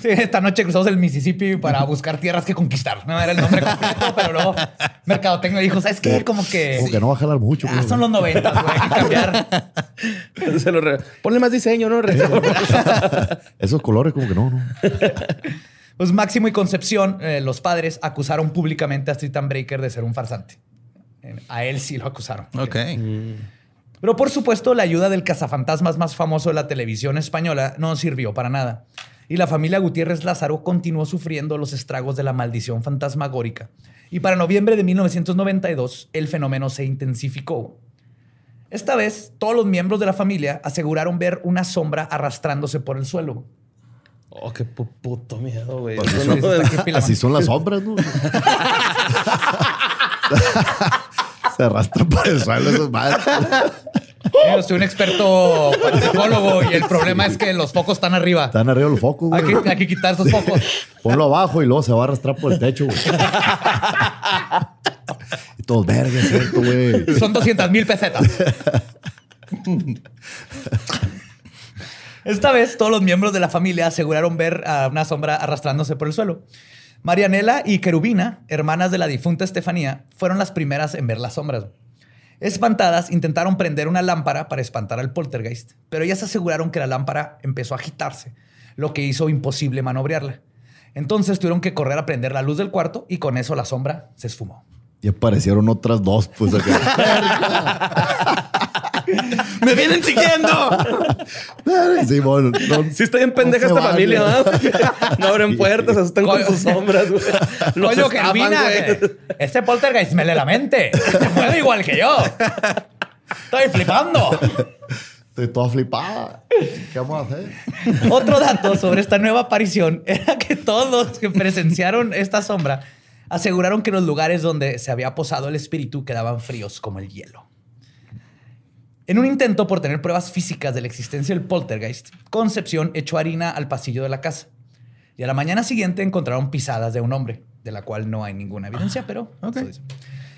Speaker 2: Sí, esta noche cruzamos el Mississippi para buscar tierras que conquistar. No era el nombre completo, pero luego Mercadotecnia dijo, ¿sabes qué? Como que...
Speaker 4: Como que no va a jalar mucho.
Speaker 2: Ah, son los noventas, güey. Hay que cambiar.
Speaker 3: Se lo re- Ponle más diseño, ¿no?
Speaker 4: Esos colores como que no, no.
Speaker 2: Pues Máximo y Concepción, eh, los padres, acusaron públicamente a Street and Breaker de ser un farsante. Eh, A él sí lo acusaron.
Speaker 1: ok.
Speaker 2: Pero por supuesto, la ayuda del cazafantasmas más famoso de la televisión española no sirvió para nada. Y la familia Gutiérrez Lázaro continuó sufriendo los estragos de la maldición fantasmagórica. Y para noviembre de 1992, el fenómeno se intensificó. Esta vez, todos los miembros de la familia aseguraron ver una sombra arrastrándose por el suelo.
Speaker 3: Oh, qué pu- puto miedo, güey.
Speaker 4: Pues
Speaker 3: no-
Speaker 4: Así son las sombras, ¿no? Se arrastran por el suelo esos madres.
Speaker 2: Yo soy un experto parapsicólogo y el problema es que los focos están arriba.
Speaker 4: Están arriba los focos,
Speaker 2: Hay
Speaker 4: güey.
Speaker 2: que, hay que quitar esos focos.
Speaker 4: Ponlo abajo y luego se va a arrastrar por el techo, güey. Y todos vergas, esto, güey.
Speaker 2: Son 200 mil pesetas. Esta vez, todos los miembros de la familia aseguraron ver a una sombra arrastrándose por el suelo. Marianela y Querubina, hermanas de la difunta Estefanía, fueron las primeras en ver las sombras. Espantadas, intentaron prender una lámpara para espantar al poltergeist, pero ellas aseguraron que la lámpara empezó a agitarse, lo que hizo imposible manobrearla. Entonces tuvieron que correr a prender la luz del cuarto y con eso la sombra se esfumó.
Speaker 4: Y aparecieron otras dos, pues acá.
Speaker 1: ¡Me vienen siguiendo!
Speaker 4: Sí, bueno, no-
Speaker 3: Sí está bien pendeja
Speaker 4: No
Speaker 3: esta
Speaker 4: vale.
Speaker 3: familia, ¿verdad? No abren puertas, asustan con sus sombras, güey. Los
Speaker 2: Coño,
Speaker 3: güey.
Speaker 2: que este poltergeist me lee la mente. Se mueve igual que yo. Estoy flipando.
Speaker 4: Estoy toda flipada. ¿Qué vamos a hacer?
Speaker 2: Otro dato sobre esta nueva aparición era que todos los que presenciaron esta sombra aseguraron que los lugares donde se había posado el espíritu quedaban fríos como el hielo. En un intento por tener pruebas físicas de la existencia del poltergeist, Concepción echó harina al pasillo de la casa. Y a la mañana siguiente encontraron pisadas de un hombre, de la cual no hay ninguna evidencia, pero... eso dice.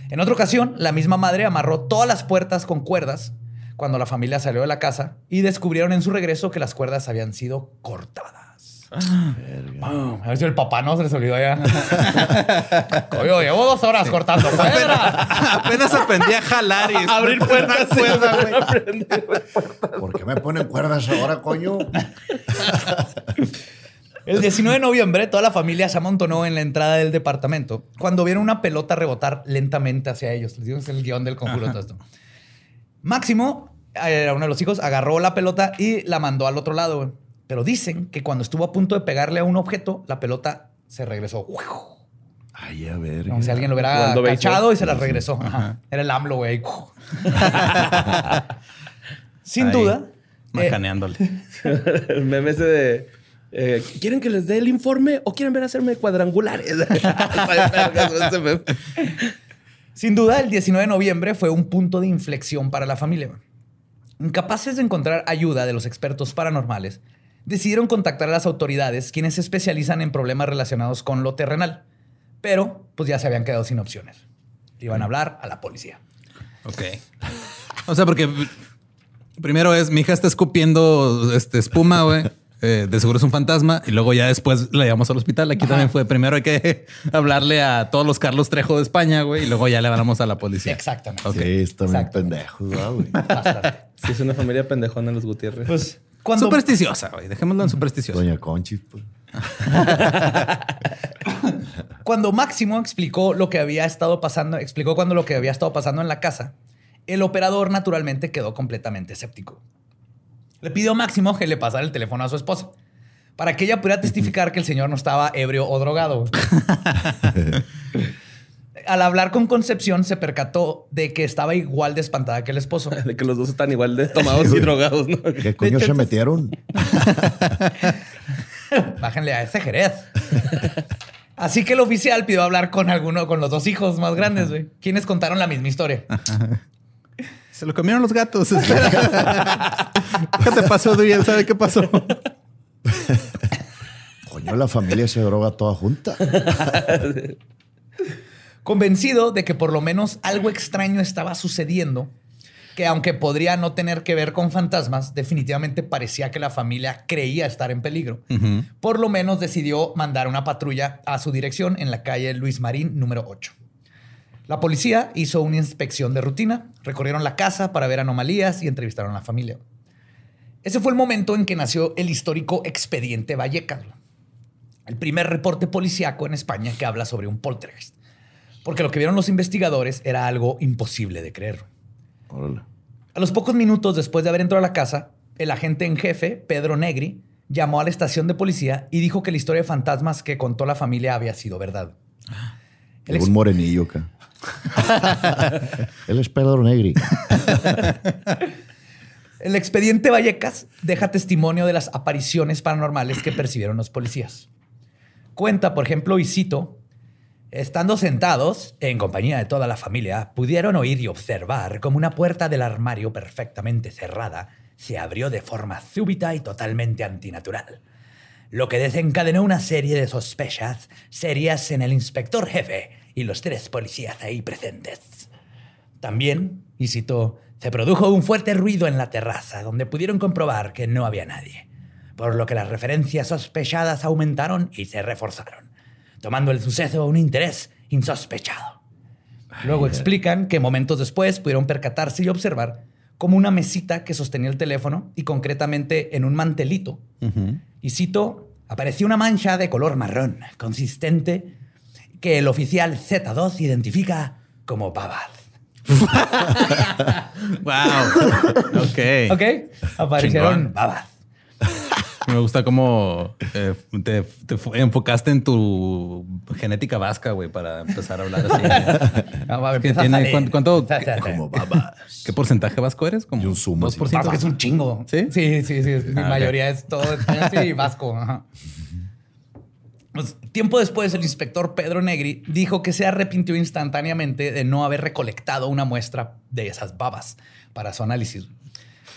Speaker 2: En otra ocasión, la misma madre amarró todas las puertas con cuerdas cuando la familia salió de la casa y descubrieron en su regreso que las cuerdas habían sido cortadas. A ver si el papá no se les olvidó ya. Coño, llevo dos horas cortando cuerdas.
Speaker 1: Apenas aprendí a jalar y
Speaker 3: Abrir puertas.
Speaker 1: cuerda.
Speaker 4: ¿Por qué me ponen cuerdas ahora, coño?
Speaker 2: El 19 de noviembre, toda la familia se amontonó en la entrada del departamento cuando vieron una pelota rebotar lentamente hacia ellos. Les digo, es el guion del conjuro todo esto. Máximo, era uno de los hijos, agarró la pelota y la mandó al otro lado. Pero dicen que cuando estuvo a punto de pegarle a un objeto, la pelota se regresó.
Speaker 4: Ay, a ver.
Speaker 2: Como si alguien lo hubiera cachado y se la regresó. Ajá. Era el AMLO, güey. Sin
Speaker 1: Ahí,
Speaker 2: duda. eh,
Speaker 1: Macaneándole.
Speaker 3: El meme ese de... eh, ¿Quieren que les dé el informe o quieren ver hacerme cuadrangulares?
Speaker 2: Sin duda, el 19 de noviembre fue un punto de inflexión para la familia. Incapaces de encontrar ayuda de los expertos paranormales, decidieron contactar a las autoridades, quienes se especializan en problemas relacionados con lo terrenal. Pero, pues ya se habían quedado sin opciones. Iban a hablar a la policía.
Speaker 1: Ok. O sea, porque primero es mi hija está escupiendo este, espuma, güey. Eh, de seguro es un fantasma y luego ya después la llevamos al hospital. Aquí también fue primero hay que hablarle a todos los Carlos Trejo de España, güey, y luego ya le hablamos a la policía.
Speaker 2: Exactamente.
Speaker 1: Ok.
Speaker 4: Sí, están pendejos, ¿verdad, güey.
Speaker 2: Bastante.
Speaker 3: Sí, es una familia pendejona los Gutiérrez.
Speaker 2: Pues Cuando,
Speaker 1: Supersticiosa, güey. Dejémoslo en supersticiosa.
Speaker 4: Doña Conchi, pues.
Speaker 2: cuando Máximo explicó lo que había estado pasando, explicó cuando lo que había estado pasando en la casa, el operador naturalmente quedó completamente escéptico. Le pidió a Máximo que le pasara el teléfono a su esposa para que ella pudiera testificar que el señor no estaba ebrio o drogado. Al hablar con Concepción se percató de que estaba igual de espantada que el esposo.
Speaker 3: De que los dos están igual de tomados y drogados, ¿no?
Speaker 4: ¿Qué coño se metieron?
Speaker 2: Bájenle a ese Jerez. Así que el oficial pidió hablar con alguno, con los dos hijos más grandes, güey, quienes contaron la misma historia.
Speaker 1: Se lo comieron los gatos. Espera. ¿Qué te pasó, Durian? ¿Sabe qué pasó?
Speaker 4: Coño, la familia se droga toda junta.
Speaker 2: Convencido de que por lo menos algo extraño estaba sucediendo, que aunque podría no tener que ver con fantasmas, definitivamente parecía que la familia creía estar en peligro. Por lo menos decidió mandar una patrulla a su dirección en la calle Luis Marín número 8. La policía hizo una inspección de rutina, recorrieron la casa para ver anomalías y entrevistaron a la familia. Ese fue el momento en que nació el histórico expediente Vallecas, el primer reporte policíaco en España que habla sobre un poltergeist. Porque lo que vieron los investigadores era algo imposible de creer.
Speaker 4: Órale.
Speaker 2: A los pocos minutos después de haber entrado a la casa, el agente en jefe, Pedro Negri, llamó a la estación de policía y dijo que la historia de fantasmas que contó la familia había sido verdad. El ex-
Speaker 4: Un morenillo acá. Él es Pedro Negri.
Speaker 2: El expediente Vallecas deja testimonio de las apariciones paranormales que percibieron los policías. Cuenta, por ejemplo, y cito, estando sentados, en compañía de toda la familia, pudieron oír y observar como una puerta del armario perfectamente cerrada se abrió de forma súbita y totalmente antinatural, lo que desencadenó una serie de sospechas serias en el inspector jefe y los tres policías ahí presentes. También, y cito, se produjo un fuerte ruido en la terraza donde pudieron comprobar que no había nadie, por lo que las referencias sospechadas aumentaron y se reforzaron, tomando el suceso un interés insospechado. Luego explican que momentos después pudieron percatarse y observar como una mesita que sostenía el teléfono y concretamente en un mantelito. Y cito, apareció una mancha de color marrón consistente que el oficial Z2 identifica como babas.
Speaker 1: wow. Ok.
Speaker 2: ¿Ok? Aparecieron
Speaker 1: Chingón. Me gusta cómo eh, te, enfocaste en tu genética vasca, güey, para empezar a hablar así.
Speaker 2: Ah, va,
Speaker 1: ¿Qué tiene? ¿Cuánto- cuánto-.
Speaker 4: Como babas.
Speaker 1: ¿Qué porcentaje vasco eres? Como
Speaker 4: un sumo así.
Speaker 1: 2%.
Speaker 2: Vasco es un chingo.
Speaker 1: ¿Sí?
Speaker 2: Sí, sí, sí. Mi
Speaker 1: Ah,
Speaker 2: mayoría es todo español sí, y vasco. Ajá. Pues, tiempo después, el inspector Pedro Negri dijo que se arrepintió instantáneamente de no haber recolectado una muestra de esas babas para su análisis.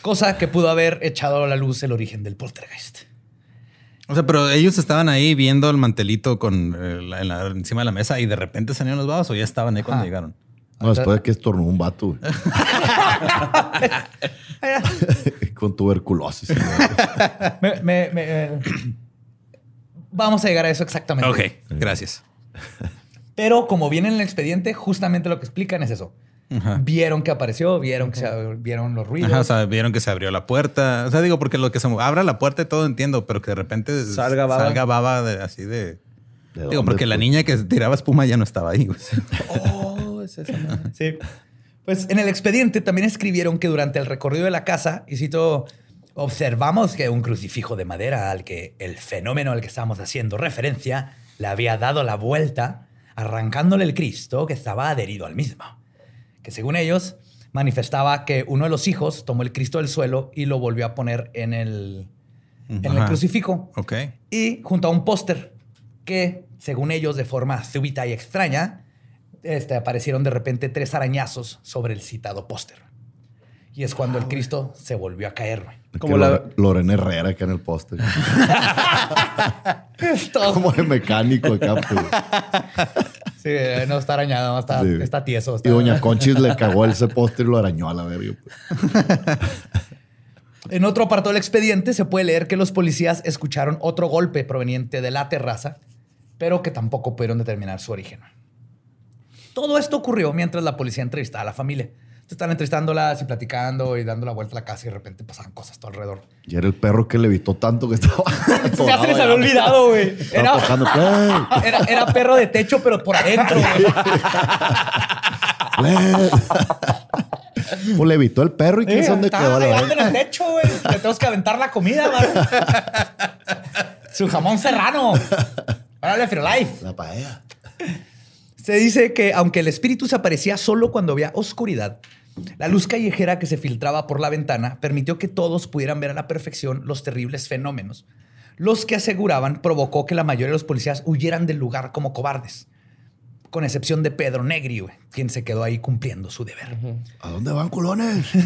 Speaker 2: Cosa que pudo haber echado a la luz el origen del poltergeist.
Speaker 1: O sea, pero ellos estaban ahí viendo el mantelito con eh, la- en la- encima de la mesa y de repente salieron los babos o ya estaban ahí cuando llegaron.
Speaker 4: No, después de que estornudó un vato. Con tuberculosis.
Speaker 2: Me- me- me- Vamos a llegar a eso exactamente.
Speaker 1: Ok, gracias.
Speaker 2: Pero como viene en el expediente, justamente lo que explican es eso.
Speaker 1: Ajá.
Speaker 2: Vieron que apareció, vieron que se, vieron los ruidos.
Speaker 1: Ajá, o sea, vieron que se abrió la puerta. O sea, digo, porque lo que se abra la puerta y todo entiendo, pero que de repente
Speaker 3: Salga baba.
Speaker 1: salga baba de- así de.
Speaker 4: ¿De
Speaker 1: Digo, porque la
Speaker 4: pues?
Speaker 1: niña que tiraba espuma ya no estaba ahí. güey.
Speaker 3: Oh, es esa madre.
Speaker 2: Sí. Pues en el expediente también escribieron que durante el recorrido de la casa, y cito, observamos que un crucifijo de madera al que el fenómeno al que estamos haciendo referencia le había dado la vuelta, arrancándole el Cristo que estaba adherido al mismo. Que según ellos, manifestaba que uno de los hijos tomó el Cristo del suelo y lo volvió a poner en el, en el crucifijo.
Speaker 1: Ok.
Speaker 2: y junto a un póster que, según ellos, de forma súbita y extraña, este, aparecieron de repente tres arañazos sobre el citado póster. Y es cuando el Cristo se volvió a caer. güey.
Speaker 3: Como la-
Speaker 4: Lore- Lorena Herrera acá en el póster.
Speaker 2: Es todo.
Speaker 4: Como de mecánico acá, pues.
Speaker 2: Sí, eh, no está arañado, no está,
Speaker 4: Sí.
Speaker 2: está tieso. está-
Speaker 4: Y Doña Conchis le cagó ese póster y lo arañó a la verga. pues.
Speaker 2: En otro apartado del expediente se puede leer que los policías escucharon otro golpe proveniente de la terraza, pero que tampoco pudieron determinar su origen. Todo esto ocurrió mientras la policía entrevistaba a la familia, Estaban entrevistándolas y platicando y dando la vuelta a la casa y de repente pasaban cosas todo alrededor.
Speaker 4: Y era el perro que levitó tanto que estaba.
Speaker 2: Ya se les había olvidado, güey. Era, perro de techo, pero por adentro, güey.
Speaker 4: ¡Play! Pues levitó el perro y quién sabe dónde quedó la
Speaker 2: en el techo, güey. Le tenemos que aventar la comida, güey. Su jamón serrano. Órale, Life.
Speaker 4: La paella.
Speaker 2: Se dice que aunque el espíritu se aparecía solo cuando había oscuridad, la luz callejera que se filtraba por la ventana permitió que todos pudieran ver a la perfección los terribles fenómenos, los que aseguraban provocó que la mayoría de los policías huyeran del lugar como cobardes, con excepción de Pedro Negri, güey, quien se quedó ahí cumpliendo su deber.
Speaker 4: ¿A dónde van, culones?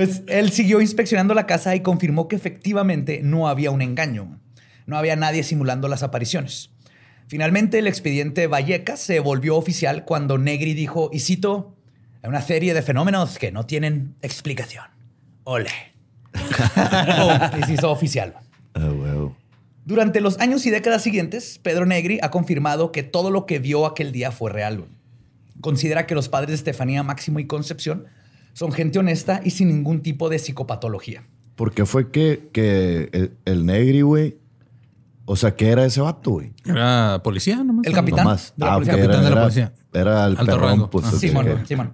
Speaker 2: Pues él siguió inspeccionando la casa y confirmó que efectivamente no había un engaño. No había nadie simulando las apariciones. Finalmente, el expediente Vallecas se volvió oficial cuando Negri dijo, y cito, una serie de fenómenos que no tienen explicación. Ole. Boom, y se hizo oficial.
Speaker 4: Ah, huevo.
Speaker 2: Durante los años y décadas siguientes, Pedro Negri ha confirmado que todo lo que vio aquel día fue real. Considera que los padres de Estefanía, Máximo y Concepción son gente honesta y sin ningún tipo de psicopatología.
Speaker 4: ¿Por qué fue que, que el, el negri, güey? O sea, ¿qué era ese vato, güey?
Speaker 1: Era policía, nomás.
Speaker 2: El capitán
Speaker 4: Nomás.
Speaker 2: de la
Speaker 4: Ah,
Speaker 2: policía.
Speaker 1: Capitán
Speaker 4: era,
Speaker 1: de la policía.
Speaker 4: Era el
Speaker 1: Alto
Speaker 4: perrón,
Speaker 1: rango.
Speaker 4: pues.
Speaker 1: Ah,
Speaker 2: Simón. Simón.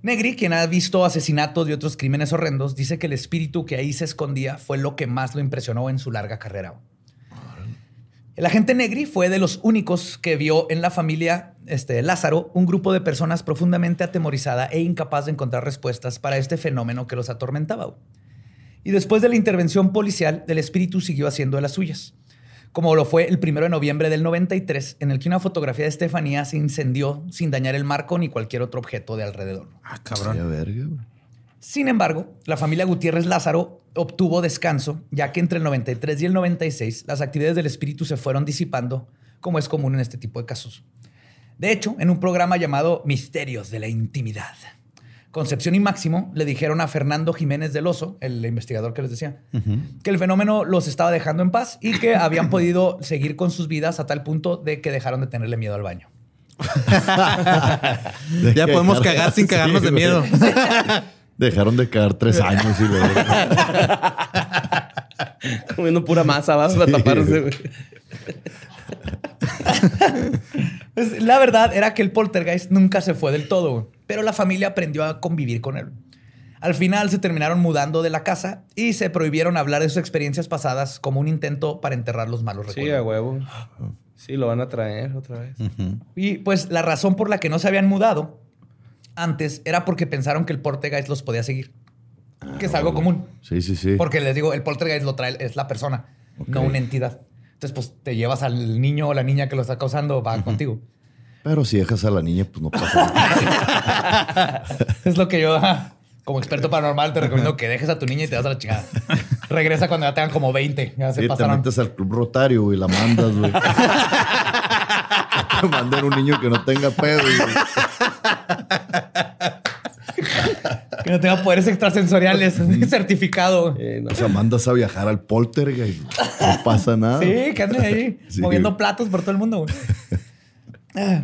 Speaker 2: Negri, quien ha visto asesinatos y otros crímenes horrendos, dice que el espíritu que ahí se escondía fue lo que más lo impresionó en su larga carrera. El agente Negri fue de los únicos que vio en la familia este, Lázaro un grupo de personas profundamente atemorizada e incapaz de encontrar respuestas para este fenómeno que los atormentaba. Y después de la intervención policial, el espíritu siguió haciendo de las suyas. Como lo fue el primero de noviembre del 93, en el que una fotografía de Estefanía se incendió sin dañar el marco ni cualquier otro objeto de alrededor.
Speaker 1: Ah, cabrón.
Speaker 4: verga.
Speaker 2: Sin embargo, la familia Gutiérrez Lázaro obtuvo descanso, ya que entre el 93 y el 96 las actividades del espíritu se fueron disipando, como es común en este tipo de casos. De hecho, en un programa llamado Misterios de la Intimidad, Concepción y Máximo le dijeron a Fernando Jiménez del Oso, el investigador que les decía, que el fenómeno los estaba dejando en paz y que habían podido seguir con sus vidas a tal punto de que dejaron de tenerle miedo al baño.
Speaker 1: Ya podemos cagar sin cagarnos de miedo.
Speaker 4: Dejaron de cagar tres años y luego.
Speaker 3: Comiendo pura masa, vas a taparse, güey.
Speaker 2: Pues, la verdad era que el poltergeist nunca se fue del todo, pero la familia aprendió a convivir con él. Al final se terminaron mudando de la casa y se prohibieron hablar de sus experiencias pasadas como un intento para enterrar los malos
Speaker 3: Sí, a
Speaker 2: recuerdos.
Speaker 3: huevo. Sí, lo van a traer otra vez.
Speaker 2: Y pues la razón por la que no se habían mudado antes era porque pensaron que el poltergeist los podía seguir, que es algo común.
Speaker 4: Sí, sí, sí.
Speaker 2: Porque les digo, el poltergeist lo trae, es la persona, no una entidad. Entonces, pues te llevas al niño o la niña que lo está causando, va contigo.
Speaker 4: Pero si dejas a la niña, pues no pasa nada.
Speaker 2: Es lo que yo, como experto paranormal, te recomiendo que dejes a tu niña y te das a la chingada. Regresa cuando ya tengan como 20. Ya se
Speaker 4: Sí, te metes al club rotario y la mandas, güey. te mandan un niño que no tenga pedo. güey.
Speaker 2: Que no tenga poderes extrasensoriales. certificado.
Speaker 3: Eh, no.
Speaker 4: O sea, mandas a viajar al poltergeist. No pasa nada.
Speaker 2: Sí, que ande ahí
Speaker 4: Sí.
Speaker 2: moviendo platos por todo el mundo. Ah.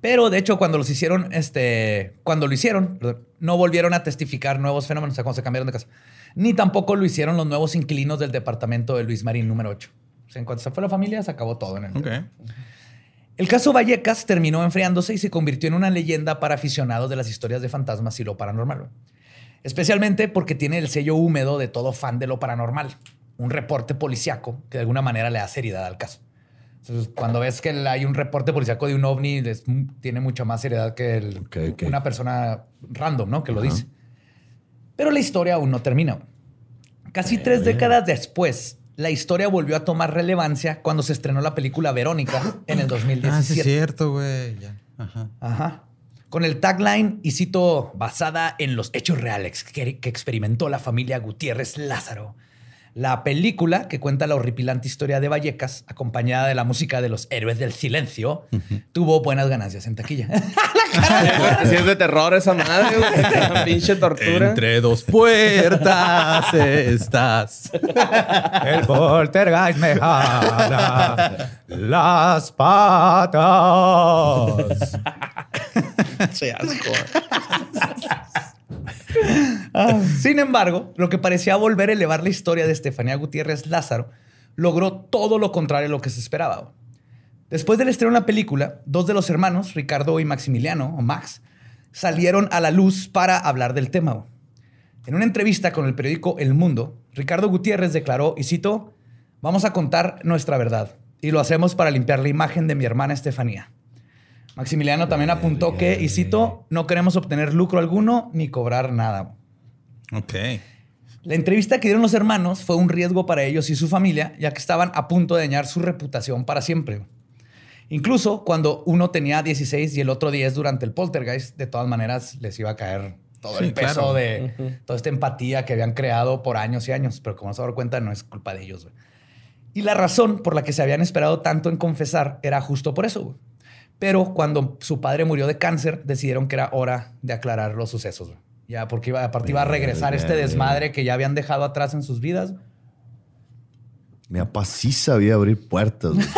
Speaker 2: Pero de hecho, cuando los hicieron, este, cuando lo hicieron, perdón, no volvieron a testificar nuevos fenómenos, o sea, cuando se cambiaron de casa. Ni tampoco lo hicieron los nuevos inquilinos del departamento de Luis Marín número 8. O sea, en cuanto se fue la familia, se acabó todo en el.
Speaker 1: Ok.
Speaker 2: El caso Vallecas terminó enfriándose y se convirtió en una leyenda para aficionados de las historias de fantasmas y lo paranormal. Especialmente porque tiene el sello húmedo de todo fan de lo paranormal. Un reporte policiaco que de alguna manera le da seriedad al caso. Entonces, cuando ves que hay un reporte policiaco de un ovni, tiene mucha más seriedad que el- una persona random, ¿no? Que lo dice. Pero la historia aún no termina. Casi tres décadas después, la historia volvió a tomar relevancia cuando se estrenó la película Verónica en el 2017.
Speaker 1: Ah, sí, es cierto, güey. Ajá.
Speaker 2: Ajá. Con el tagline, y cito, basada en los hechos reales que, que experimentó la familia Gutiérrez Lázaro. La película, que cuenta la horripilante historia de Vallecas, acompañada de la música de los héroes del silencio, tuvo buenas ganancias en taquilla.
Speaker 3: Si es de terror esa madre, güey. Pinche tortura.
Speaker 1: Entre dos puertas estás.
Speaker 2: El poltergeist me jala las patas.
Speaker 3: Che, asco.
Speaker 2: Ah, Sin embargo, lo que parecía volver a elevar la historia de Estefanía Gutiérrez Lázaro logró todo lo contrario a lo que se esperaba. Después del estreno de la película, dos de los hermanos, Ricardo y Maximiliano, o Max, salieron a la luz para hablar del tema. En una entrevista con el periódico El Mundo, Ricardo Gutiérrez declaró, y cito, vamos a contar nuestra verdad, y lo hacemos para limpiar la imagen de mi hermana Estefanía. Maximiliano también apuntó que, y cito, no queremos obtener lucro alguno ni cobrar nada.
Speaker 1: Ok.
Speaker 2: La entrevista que dieron los hermanos fue un riesgo para ellos y su familia, ya que estaban a punto de dañar su reputación para siempre. Incluso cuando uno tenía 16 y el otro 10 durante el poltergeist, de todas maneras les iba a caer todo
Speaker 1: Sí,
Speaker 2: el peso
Speaker 1: claro.
Speaker 2: de toda esta empatía que habían creado por años y años, pero como se dan cuenta no es culpa de ellos. Y la razón por la que se habían esperado tanto en confesar era justo por eso. güey. Pero cuando su padre murió de cáncer, decidieron que era hora de aclarar los sucesos. güey. Ya, porque iba, aparte iba a regresar este desmadre que ya habían dejado atrás en sus vidas.
Speaker 4: Mi papá sí sabía abrir puertas. güey.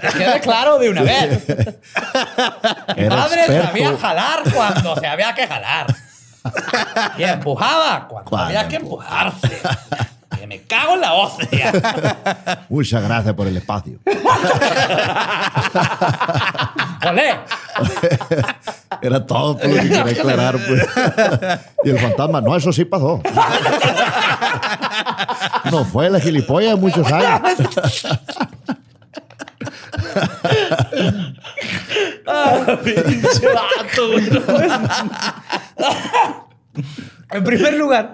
Speaker 2: Que quede claro de una vez. Mi padre
Speaker 4: experto.
Speaker 2: sabía jalar cuando se había que jalar. Y empujaba cuando
Speaker 4: Cuando
Speaker 2: había que empujarse. Me cago en la hostia.
Speaker 4: Muchas gracias por el espacio.
Speaker 2: Olé.
Speaker 4: Era todo lo que quería aclarar. Pues. Y el fantasma, no, eso sí pasó. No fue la gilipollas de muchos años.
Speaker 3: Pinche vato.
Speaker 2: En primer lugar,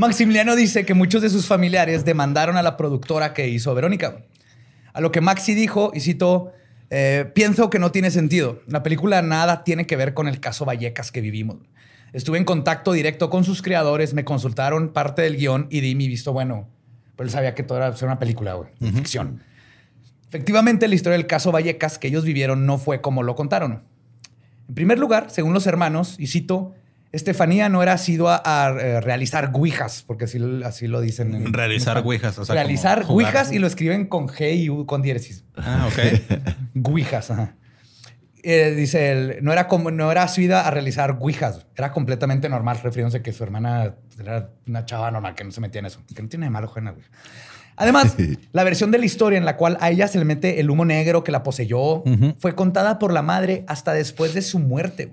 Speaker 2: Maximiliano dice que muchos de sus familiares demandaron a la productora que hizo Verónica. A lo que Maxi dijo, y cito, eh, pienso que no tiene sentido. La película nada tiene que ver con el caso Vallecas que vivimos. Estuve en contacto directo con sus creadores, me consultaron parte del guion y di mi visto bueno. Pero él sabía que todo era una película, güey, ficción. Efectivamente, la historia del caso Vallecas que ellos vivieron no fue como lo contaron. En primer lugar, según los hermanos, y cito, Estefanía no era asidua a eh, realizar guijas, porque así, así lo dicen. en-
Speaker 1: Realizar
Speaker 2: en-
Speaker 1: ouijas, o sea,
Speaker 2: realizar guijas y lo escriben con G y U con diéresis.
Speaker 1: Ah, ok.
Speaker 2: Guijas, ajá. Eh, dice él, no era como, no era asidua a realizar guijas, era completamente normal, refiriéndose que su hermana era una chava normal, que no se metía en eso, que no tiene de malo jugar en la ouija. Además, la versión de la historia en la cual a ella se le mete el humo negro que la poseyó fue contada por la madre hasta después de su muerte.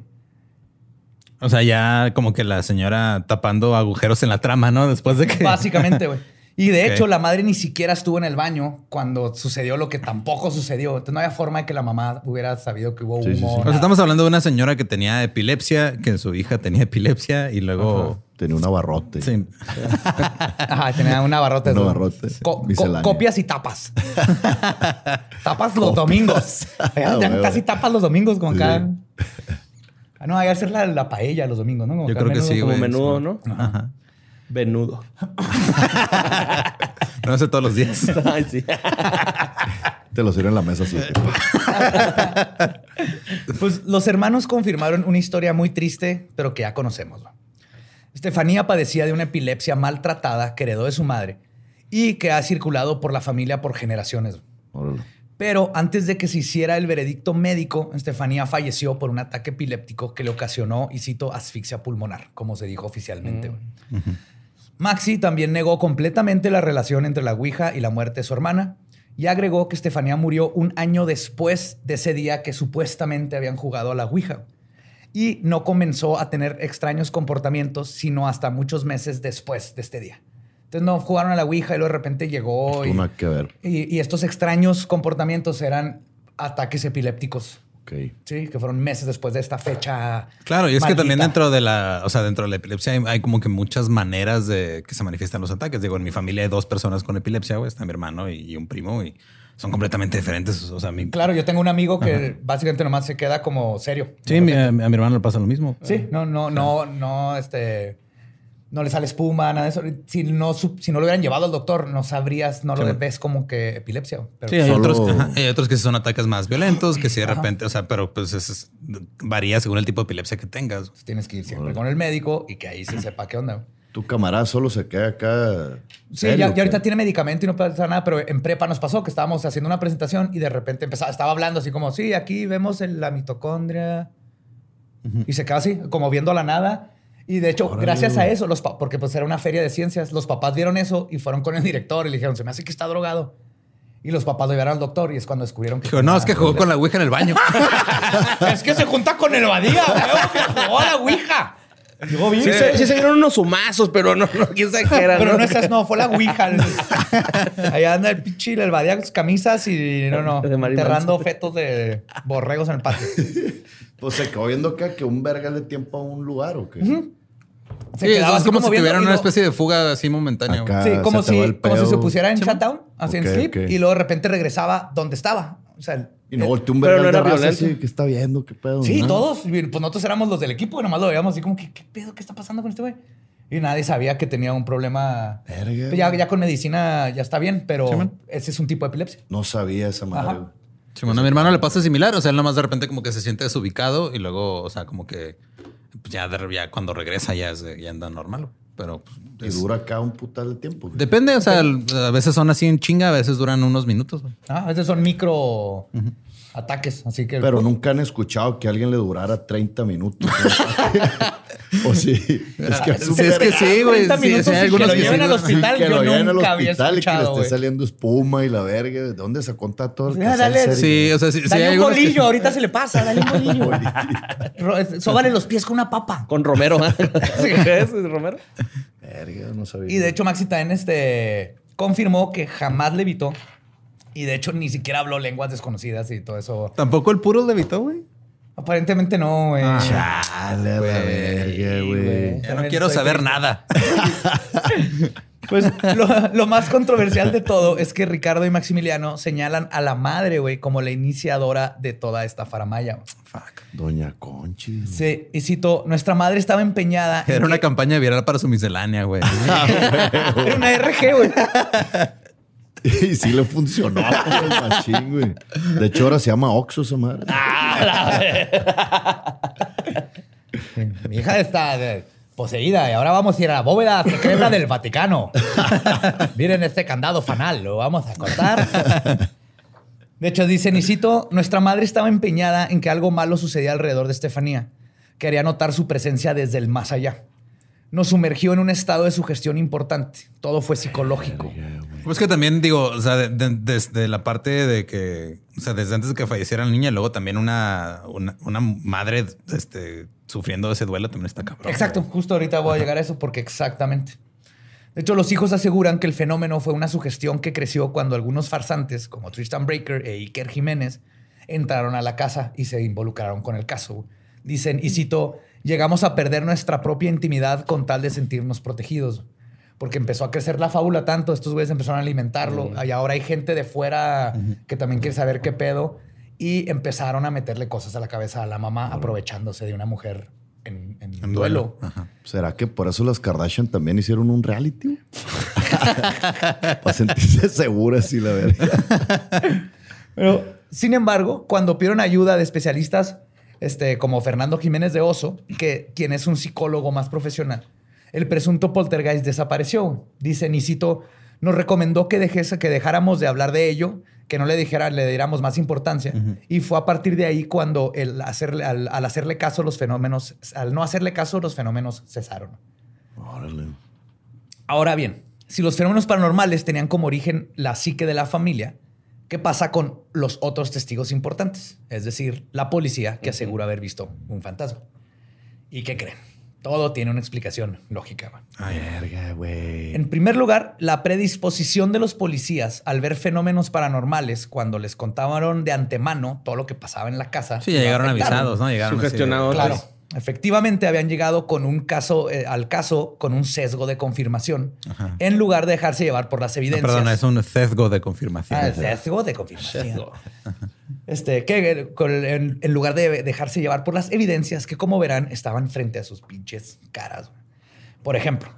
Speaker 1: O sea, ya como que la señora tapando agujeros en la trama, ¿no? Después de que.
Speaker 2: Básicamente, güey. Y de hecho, la madre ni siquiera estuvo en el baño cuando sucedió lo que tampoco sucedió. Entonces, no había forma de que la mamá hubiera sabido que hubo humo.
Speaker 4: Sí, sí, sí. O sea,
Speaker 1: estamos hablando de una señora que tenía epilepsia, que su hija tenía epilepsia y luego.
Speaker 4: Tenía un abarrote.
Speaker 1: Sí.
Speaker 2: Ajá, tenía un abarrote.
Speaker 4: Un abarrote,
Speaker 2: Co- co- copias y tapas. tapas los domingos.
Speaker 4: Huevo.
Speaker 2: casi tapas los domingos, como acá.
Speaker 4: Sí.
Speaker 2: Ah, no, hay que hacer la, la paella los domingos, ¿no? Como
Speaker 1: Yo creo que
Speaker 2: menudo.
Speaker 1: sí,
Speaker 3: Como
Speaker 1: güey.
Speaker 3: menudo,
Speaker 1: sí.
Speaker 3: ¿no?
Speaker 1: Ajá.
Speaker 3: Venudo.
Speaker 1: No sé todos los días.
Speaker 3: Ay, sí.
Speaker 4: Te lo sirven en la mesa así.
Speaker 2: Pues los hermanos confirmaron una historia muy triste, pero que ya conocemos. ¿no? Estefanía padecía de una epilepsia maltratada que heredó de su madre y que ha circulado por la familia por generaciones.
Speaker 4: Órale.
Speaker 2: Pero antes de que se hiciera el veredicto médico, Estefanía falleció por un ataque epiléptico que le ocasionó, y cito, asfixia pulmonar, como se dijo oficialmente. güey. Maxi también negó completamente la relación entre la Ouija y la muerte de su hermana y agregó que Estefanía murió un año después de ese día que supuestamente habían jugado a la Ouija. Y no comenzó a tener extraños comportamientos, sino hasta muchos meses después de este día. Entonces no jugaron a la Ouija y luego de repente llegó y,
Speaker 4: Tuvo nada que ver.
Speaker 2: y- y estos extraños comportamientos eran ataques epilépticos.
Speaker 4: Ok.
Speaker 2: Sí, que fueron meses después de esta fecha.
Speaker 1: Claro, y es que también dentro de la, o sea, dentro de la epilepsia hay, hay como que muchas maneras de que se manifiestan los ataques. Digo, en mi familia hay dos personas con epilepsia, güey, está mi hermano y, y un primo y son completamente diferentes. O sea, mi,
Speaker 2: Claro, yo tengo un amigo que básicamente nomás se queda como serio.
Speaker 1: sí, mi- a, mi hermano le pasa lo mismo.
Speaker 2: Sí, no, no, no, no, este, no le sale espuma, nada de eso. Si no, si no lo hubieran llevado al doctor, no sabrías, no lo ves como que epilepsia. Pero
Speaker 1: Sí, hay,
Speaker 4: Solo-
Speaker 1: otros, ajá, hay otros que son ataques más violentos, que si de
Speaker 2: Ajá.
Speaker 1: repente, o sea, pero pues es- es- varía según el tipo de epilepsia que tengas.
Speaker 2: tienes que ir siempre con el médico y que ahí se sepa qué onda.
Speaker 4: Tu camarada solo se queda acá.
Speaker 2: Sí,
Speaker 4: serio,
Speaker 2: ya, ya ahorita tiene medicamento y no pasa nada, pero en prepa nos pasó que estábamos haciendo una presentación y de repente empezaba, estaba hablando así como, sí, aquí vemos el- la mitocondria. Y se quedaba así, como viendo a la nada. Y de hecho,
Speaker 4: Órale,
Speaker 2: gracias a eso, los porque pues era una feria de ciencias, los papás vieron eso y fueron con el director y le dijeron, se me hace que está drogado. Y los papás lo llevaron al doctor y es cuando descubrieron que...
Speaker 1: Dijo, no, es que jugó con la ouija en el baño.
Speaker 2: es que se junta con el Badía, que jugó a la Ouija. Llegó bien.
Speaker 3: Sí, se, sí se dieron unos humazos, pero no, no, quién sabe qué era.
Speaker 2: Pero
Speaker 3: ¿no?
Speaker 2: no esas, no, fue la Ouija. Allá anda el pinche el Badía con sus camisas y no, no, enterrando fetos de borregos en el patio.
Speaker 4: Pues se quedó viendo acá que un verga le tiempo a un lugar o qué.
Speaker 2: Se
Speaker 1: Sí,
Speaker 2: quedaba
Speaker 1: es como, si tuvieran una especie de fuga así momentánea.
Speaker 4: Acá.
Speaker 2: Sí, como si, como si se pusiera en
Speaker 1: Sí,
Speaker 2: shutdown, así en
Speaker 4: Ok,
Speaker 2: sleep, y luego de repente regresaba donde estaba. O sea, el-
Speaker 4: Y no volteó un
Speaker 3: Pero
Speaker 4: de
Speaker 3: era
Speaker 4: raza así, que está viendo? ¿Qué pedo?
Speaker 2: Sí,
Speaker 4: ¿no?
Speaker 2: todos. Pues nosotros éramos los del equipo y nomás lo veíamos así como, ¿qué, qué pedo? ¿Qué está pasando con este güey? Y nadie sabía que tenía un problema.
Speaker 4: Verga,
Speaker 2: ya, ya con medicina ya está bien, pero
Speaker 1: Sí,
Speaker 2: ese es un tipo de epilepsia.
Speaker 4: No sabía esa madre.
Speaker 1: Sí, bueno, a mi hermano le pasa similar. O sea, él nomás de repente como que se siente desubicado y luego, o sea, como que pues ya, de- ya cuando regresa ya, es- ya anda normal. Pero pues,
Speaker 4: Y
Speaker 1: es-
Speaker 4: dura acá un putal de tiempo. güey.
Speaker 1: depende. O sea, a veces son así en chinga, a veces duran unos minutos. güey.
Speaker 2: Ah, a veces son micro ataques, así que...
Speaker 4: Pero nunca han escuchado que a alguien le durara 30 minutos. o sí. Es que,
Speaker 1: Sí, es que sí, güey.
Speaker 2: 30
Speaker 1: Sí,
Speaker 2: minutos
Speaker 1: sí, hay
Speaker 2: y
Speaker 1: algunos
Speaker 2: que lo
Speaker 1: que
Speaker 2: lleven al hospital.
Speaker 4: que
Speaker 2: yo
Speaker 4: lo lleven al hospital y que le esté saliendo espuma y la verga. ¿De dónde se conta todo el
Speaker 2: Pues, dale.
Speaker 1: Sí, o sea, sí, sí
Speaker 2: Dale
Speaker 1: hay
Speaker 2: un
Speaker 1: que-
Speaker 2: bolillo, ahorita se le pasa, dale un bolillo. Sóbale los pies con una papa.
Speaker 3: Con Romero. ¿Qué es Romero?
Speaker 4: Verga, no sabía.
Speaker 2: Y de hecho, Maxi también este, confirmó que jamás le evitó. Y de hecho, ni siquiera habló lenguas desconocidas y todo eso.
Speaker 1: Tampoco el puro levitó, güey.
Speaker 2: Aparentemente no, güey.
Speaker 4: Chale, a la verga, güey.
Speaker 1: Ya no quiero saber
Speaker 2: triste.
Speaker 1: nada.
Speaker 2: Pues lo, lo más controversial de todo es que Ricardo y Maximiliano señalan a la madre, güey, como la iniciadora de toda esta faramaya.
Speaker 1: Fuck.
Speaker 4: Doña Conchi.
Speaker 2: Sí, y cito, nuestra madre estaba empeñada. en
Speaker 1: Era una
Speaker 2: que-
Speaker 1: campaña viral para su miscelánea, güey.
Speaker 2: Era una RG, güey.
Speaker 4: Y sí le funcionó, güey, machín, güey. De hecho, ahora se llama Oxxo esa madre.
Speaker 2: Mi hija está eh, poseída y ahora vamos a ir a la bóveda secreta del Vaticano. Miren este candado fanal, lo vamos a cortar. De hecho, dice Nisito, nuestra madre estaba empeñada en que algo malo sucedía alrededor de Estefanía. Quería notar su presencia desde el más allá. Nos sumergió en un estado de sugestión importante. Todo fue psicológico.
Speaker 1: Pues que también digo, o sea, de- de- desde la parte de que, o sea, desde antes de que falleciera la niña, luego también una, una, una madre este, sufriendo ese duelo también está cabrón.
Speaker 2: Exacto, justo ahorita voy a llegar a eso porque exactamente. De hecho, los hijos aseguran que el fenómeno fue una sugestión que creció cuando algunos farsantes, como Tristan Breaker e Iker Jiménez, entraron a la casa y se involucraron con el caso. Dicen, y cito, llegamos a perder nuestra propia intimidad con tal de sentirnos protegidos. Porque empezó a crecer la fábula tanto, estos güeyes empezaron a alimentarlo, y ahora hay gente de fuera que también quiere saber qué pedo, y empezaron a meterle cosas a la cabeza a la mamá, aprovechándose de una mujer en, en
Speaker 1: En
Speaker 2: duelo.
Speaker 1: duelo.
Speaker 4: ¿Será que por eso las Kardashian también hicieron un reality? Para sentirse seguras y la verga.
Speaker 2: Pero, sin embargo, cuando pidieron ayuda de especialistas este, como Fernando Jiménez de Oso, que, quien es un psicólogo más profesional, el presunto poltergeist desapareció. Dice, Nisito nos recomendó que, dejese, que dejáramos de hablar de ello, que no le dijera, le diéramos más importancia. Y fue a partir de ahí cuando el hacerle, al, al hacerle caso los fenómenos, al no hacerle caso, los fenómenos cesaron.
Speaker 4: Órale.
Speaker 2: Ahora bien, si los fenómenos paranormales tenían como origen la psique de la familia, ¿qué pasa con los otros testigos importantes? Es decir, la policía que asegura haber visto un fantasma. ¿Y qué creen? Todo tiene una explicación lógica. man.
Speaker 4: Verga, güey.
Speaker 2: En primer lugar, la predisposición de los policías al ver fenómenos paranormales cuando les contaban de antemano todo lo que pasaba en la casa.
Speaker 1: Sí, ya llegaron
Speaker 2: afectaron.
Speaker 1: avisados, ¿no? Llegaron
Speaker 3: Sugestionados.
Speaker 2: Claro. Efectivamente, habían llegado con un caso, eh, al caso con un sesgo de confirmación,
Speaker 1: Ajá.
Speaker 2: en lugar de dejarse llevar por las
Speaker 1: No,
Speaker 2: evidencias.
Speaker 1: perdona, es un sesgo de confirmación.
Speaker 2: Ah, el sesgo de confirmación. Este, que eh, en, en lugar de dejarse llevar por las evidencias que, como verán, estaban frente a sus pinches caras. Por ejemplo,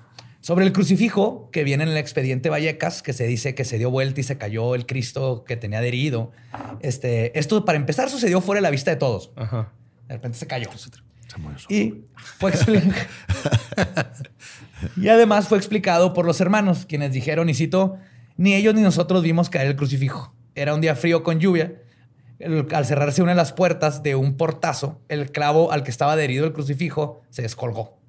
Speaker 2: sobre el crucifijo que viene en el expediente Vallecas, que se dice que se dio vuelta y se cayó el Cristo que tenía adherido. Este, esto, para empezar, sucedió fuera de la vista de todos.
Speaker 3: Ajá.
Speaker 2: De repente se cayó. Y fue y además fue explicado por los hermanos, quienes dijeron, y cito, ni ellos ni nosotros vimos caer el crucifijo. Era un día frío con lluvia. Al cerrarse una de las puertas de un portazo, el clavo al que estaba adherido el crucifijo se descolgó.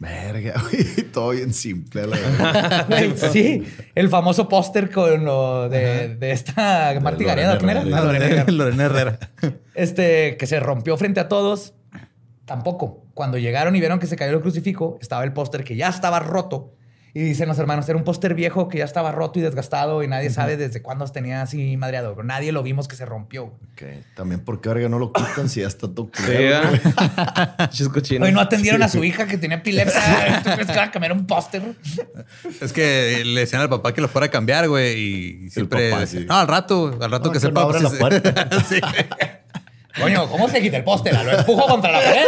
Speaker 4: Verga, güey. Todo bien simple, la verdad.
Speaker 2: Güey, sí, el famoso póster con lo de, de esta Marti Gareda. Lorena Herrera. Este, que se rompió frente a todos, tampoco. Cuando llegaron y vieron que se cayó el crucifijo, estaba el póster que ya estaba roto. Y dicen los hermanos, era un póster viejo que ya estaba roto y desgastado y nadie sabe desde cuándo tenía así madreado. Pero nadie lo vimos que se rompió.
Speaker 4: Ok. También porque verga no lo quitan si ya está todo
Speaker 3: Sí,
Speaker 4: culero.
Speaker 2: Hoy no atendieron a su hija que tenía epilepsia. ¿Tú crees que van a cambiar un póster?
Speaker 1: Es que le decían al papá que lo fuera a cambiar, güey. Y siempre.
Speaker 4: papá,
Speaker 1: decía,
Speaker 4: sí.
Speaker 1: No, al rato, al rato
Speaker 4: No,
Speaker 1: que sepa.
Speaker 4: no abra
Speaker 1: pues,
Speaker 4: la
Speaker 1: sí.
Speaker 4: puerta.
Speaker 1: Sí.
Speaker 2: Coño, ¿cómo se quita el póster? Lo empujo contra la pared.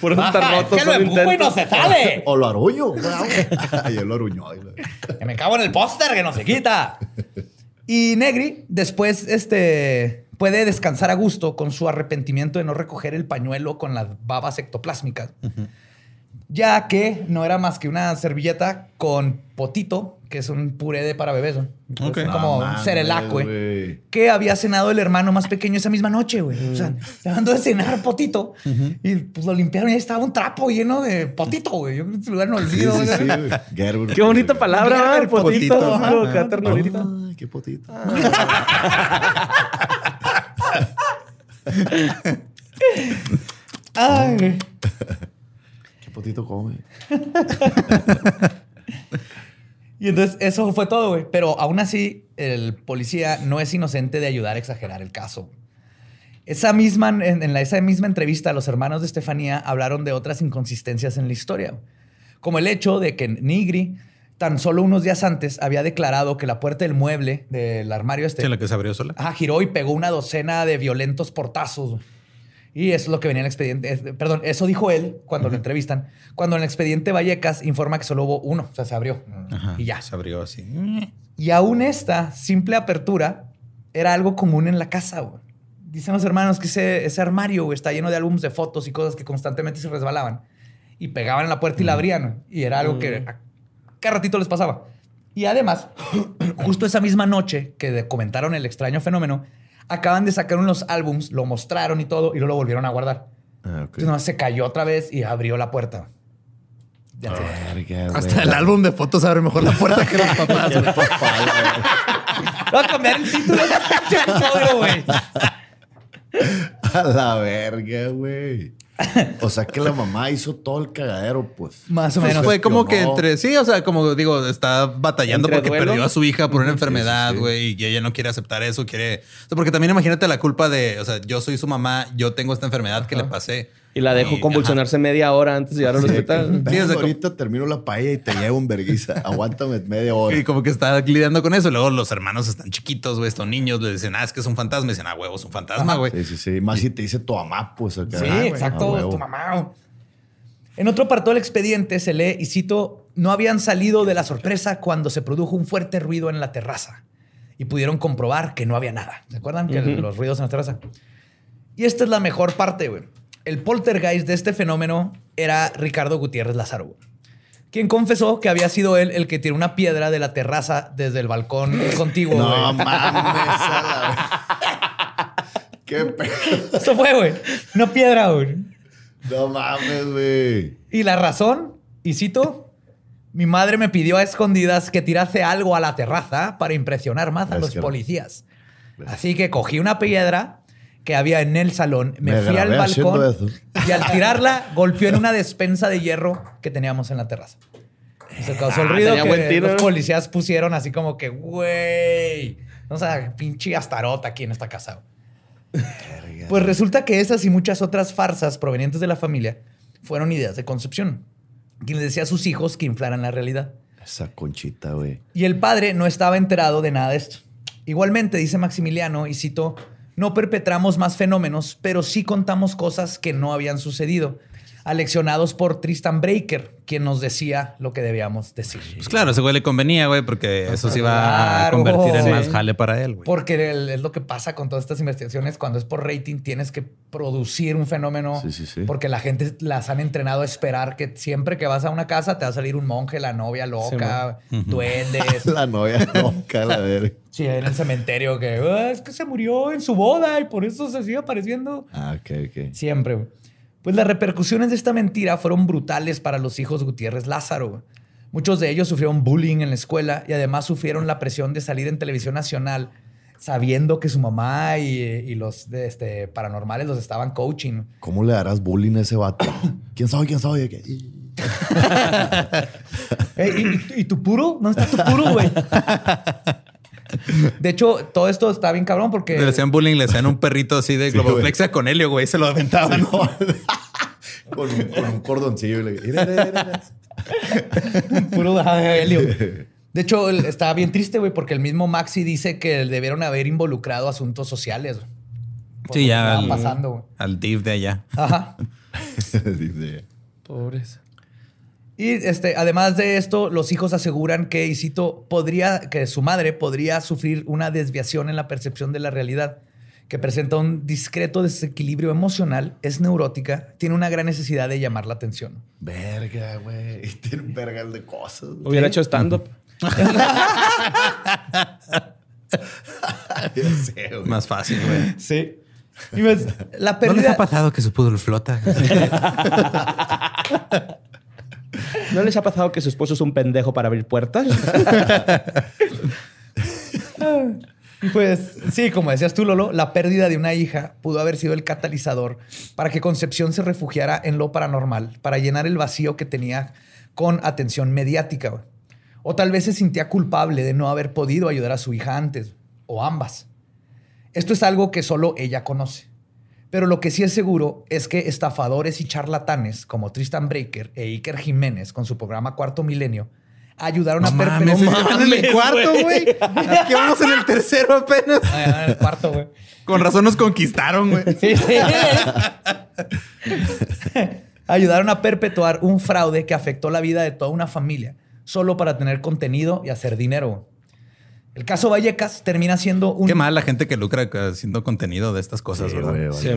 Speaker 3: Por eso
Speaker 2: Ajá,
Speaker 3: están
Speaker 2: es que lo empujo y no se sale.
Speaker 4: O lo aruño. Ayer lo aruñó.
Speaker 2: Que me cago en el póster que no se quita. Y Negri después este, puede descansar a gusto con su arrepentimiento de no recoger el pañuelo con las babas ectoplásmicas. Ya que no era más que una servilleta con potito, que es un puré de para bebés. ¿no?
Speaker 1: Ok.
Speaker 2: Es
Speaker 1: No
Speaker 2: como un cerelac, güey. Que había cenado el hermano más pequeño esa misma noche, güey. O sea, se mandó de cenar potito. Y pues lo limpiaron y ahí estaba un trapo lleno de potito, güey. Yo creo que se lo hubieran
Speaker 4: Sí, sí, sí,
Speaker 3: Qué bonita palabra,
Speaker 2: Gerber.
Speaker 3: Potito.
Speaker 1: potito,
Speaker 3: Ajá,
Speaker 1: ajá.
Speaker 4: Ay, qué potito.
Speaker 2: Ay, güey.
Speaker 4: Qué potito come.
Speaker 2: Y entonces eso fue todo, güey. Pero aún así, el policía no es inocente de ayudar a exagerar el caso. Esa misma, en, la, esa misma entrevista, los hermanos de Estefanía hablaron de otras inconsistencias en la historia. Como el hecho de que Nigri, tan solo unos días antes, había declarado que la puerta del mueble del armario este
Speaker 1: Sí, la que se abrió sola.
Speaker 2: Ajá, giró y pegó una docena de violentos portazos. Y eso es lo que venía en el expediente. Es- Perdón, eso dijo él cuando lo entrevistan. Cuando en el expediente Vallecas informa que solo hubo uno, o sea, se abrió.
Speaker 1: Ajá,
Speaker 2: Y ya.
Speaker 1: Se abrió así.
Speaker 2: Y aún esta simple apertura era algo común en la casa. güey. Dicen los hermanos que ese, ese armario güey, está lleno de álbumes de fotos y cosas que constantemente se resbalaban. Y pegaban en la puerta y la abrían. Y era algo que a cada ratito les pasaba. Y además, justo esa misma noche que comentaron el extraño fenómeno, acaban de sacar unos álbums, lo mostraron y todo, y luego lo volvieron a guardar.
Speaker 4: Ah, ok.
Speaker 2: Entonces nomás se cayó otra vez y abrió la puerta. Ya
Speaker 4: Verga, güey.
Speaker 1: Hasta el álbum de fotos abre mejor la puerta que los papás.
Speaker 2: Voy a cambiar el título de este güey.
Speaker 4: A la verga, güey. O sea que la mamá hizo todo el cagadero, pues.
Speaker 2: Más o menos.
Speaker 1: fue como que entre sí, o sea, como digo, está batallando porque
Speaker 3: duelo.
Speaker 1: perdió a su hija por una enfermedad,
Speaker 4: sí, sí.
Speaker 1: güey, y ella no quiere aceptar eso, quiere. O sea, porque también imagínate la culpa de, o sea, yo soy su mamá, yo tengo esta enfermedad que le pasé.
Speaker 3: Y la dejo
Speaker 1: Y-
Speaker 3: convulsionarse media hora antes de llegar al
Speaker 4: Sí,
Speaker 3: hospital.
Speaker 4: que,
Speaker 1: Sí, o sea,
Speaker 4: ahorita termino la paella y te llevo un verguiza. Aguántame media hora.
Speaker 1: Y como que está lidiando con eso. Y luego los hermanos están chiquitos, güey, estos niños le dicen, ah, es que es un fantasma. Y dicen, ah, huevo, es un fantasma, güey.
Speaker 4: Sí, sí, sí. Más si te dice tu mamá, pues acá.
Speaker 2: Sí,
Speaker 4: Ah,
Speaker 2: exacto,
Speaker 4: a huevo.
Speaker 2: tu mamá. En otro apartado del expediente se lee, y cito, no habían salido de la sorpresa cuando se produjo un fuerte ruido en la terraza y pudieron comprobar que no había nada. ¿Se acuerdan que los ruidos en la terraza? Y esta es la mejor parte, güey. El poltergeist de este fenómeno era Ricardo Gutiérrez Lázaro, quien confesó que había sido él el que tiró una piedra de la terraza desde el balcón contiguo.
Speaker 4: No
Speaker 2: güey.
Speaker 4: mames. Qué pedo.
Speaker 2: Eso fue, güey. Una piedra, güey.
Speaker 4: No mames, güey.
Speaker 2: Y la razón, y cito, mi madre me pidió a escondidas que tirase algo a la terraza para impresionar más a
Speaker 4: Es
Speaker 2: los
Speaker 4: que-
Speaker 2: policías. Así que cogí una piedra que había en el salón, me,
Speaker 4: Me
Speaker 2: fui al balcón
Speaker 4: eso.
Speaker 2: y al tirarla golpeó en una despensa de hierro que teníamos en la terraza. Se causó el
Speaker 3: Ah,
Speaker 2: ruido
Speaker 3: tenía
Speaker 2: que los
Speaker 3: ¿no?
Speaker 2: policías pusieron así como que, güey, o sea, pinche astarota aquí en esta casa. Pues resulta que esas y muchas otras farsas provenientes de la familia fueron ideas de Concepción, quien decía a sus hijos que inflaran la realidad.
Speaker 4: Esa conchita, güey.
Speaker 2: Y el padre no estaba enterado de nada de esto. Igualmente, dice Maximiliano, y cito, no perpetramos más fenómenos, pero sí contamos cosas que no habían sucedido. Aleccionados por Tristan Breaker, quien nos decía lo que debíamos decir.
Speaker 1: Pues claro, ese güey le convenía, güey, porque eso se iba a
Speaker 2: Claro.
Speaker 1: convertir en
Speaker 2: Sí.
Speaker 1: más jale para él, güey.
Speaker 2: Porque el- es lo que pasa con todas estas investigaciones. Cuando es por rating, tienes que producir un fenómeno.
Speaker 4: Sí, sí, sí.
Speaker 2: Porque la gente las han entrenado a esperar que siempre que vas a una casa te va a salir un monje, la novia loca, duendes.
Speaker 4: La novia loca, la verga.
Speaker 2: sí, en el cementerio que "Ah, es que se murió en su boda y por eso se sigue apareciendo.
Speaker 4: Ah, ok, ok.
Speaker 2: Siempre. güey. Pues las repercusiones de esta mentira fueron brutales para los hijos Gutiérrez Lázaro. Muchos de ellos sufrieron bullying en la escuela y además sufrieron la presión de salir en televisión nacional sabiendo que su mamá y, y los de, este, paranormales los estaban coaching.
Speaker 4: ¿Cómo le darás bullying a ese vato? ¿Quién soy? ¿Quién soy? ¿Qué?
Speaker 2: ¿y, y tu puro? ¿Dónde está tu puro, güey? De hecho, todo esto está bien cabrón porque...
Speaker 1: Le hacían bullying, le hacían un perrito así de
Speaker 4: Sí,
Speaker 1: globoflexia con helio, güey. Se lo aventaban.
Speaker 4: con, un, con un cordoncillo.
Speaker 2: Puro ajá, helio. De hecho, estaba bien triste, güey, porque el mismo Maxi dice que debieron haber involucrado asuntos sociales.
Speaker 1: Sí, ya al,
Speaker 2: pasando,
Speaker 1: al div de allá.
Speaker 2: Ajá.
Speaker 3: Pobres.
Speaker 2: Y este, además de esto, los hijos aseguran que, y cito, podría, que su madre podría sufrir una desviación en la percepción de la realidad, que presenta un discreto desequilibrio emocional, es neurótica, tiene una gran necesidad de llamar la atención.
Speaker 4: Verga, güey. Y Tiene un vergal de cosas.
Speaker 3: Hubiera hecho stand-up.
Speaker 4: Sé, güey.
Speaker 1: Más fácil, güey.
Speaker 2: Sí. Y pues, la
Speaker 1: ¿No les
Speaker 2: pérdida...
Speaker 1: ha pasado que su pudor flota?
Speaker 3: ¿No les ha pasado que su esposo es un pendejo para abrir puertas?
Speaker 2: Pues sí, como decías tú, Lolo, la pérdida de una hija pudo haber sido el catalizador para que Concepción se refugiara en lo paranormal, para llenar el vacío que tenía con atención mediática. O tal vez se sentía culpable de no haber podido ayudar a su hija antes, o ambas. Esto es algo que solo ella conoce. Pero lo que sí es seguro es que estafadores y charlatanes como Tristan Breaker e Iker Jiménez con su programa Cuarto Milenio ayudaron a
Speaker 1: No mames, en el cuarto, güey. Aquí vamos en el tercero apenas.
Speaker 2: Ah, en el cuarto, güey.
Speaker 1: Con razón nos conquistaron, güey.
Speaker 2: Sí, sí. Ayudaron a perpetuar un fraude que afectó la vida de toda una familia solo para tener contenido y hacer dinero. El caso Vallecas termina siendo un...
Speaker 1: Qué mal la gente que lucra haciendo contenido de estas cosas,
Speaker 4: Sí,
Speaker 1: ¿verdad?
Speaker 4: vale,
Speaker 3: Sí.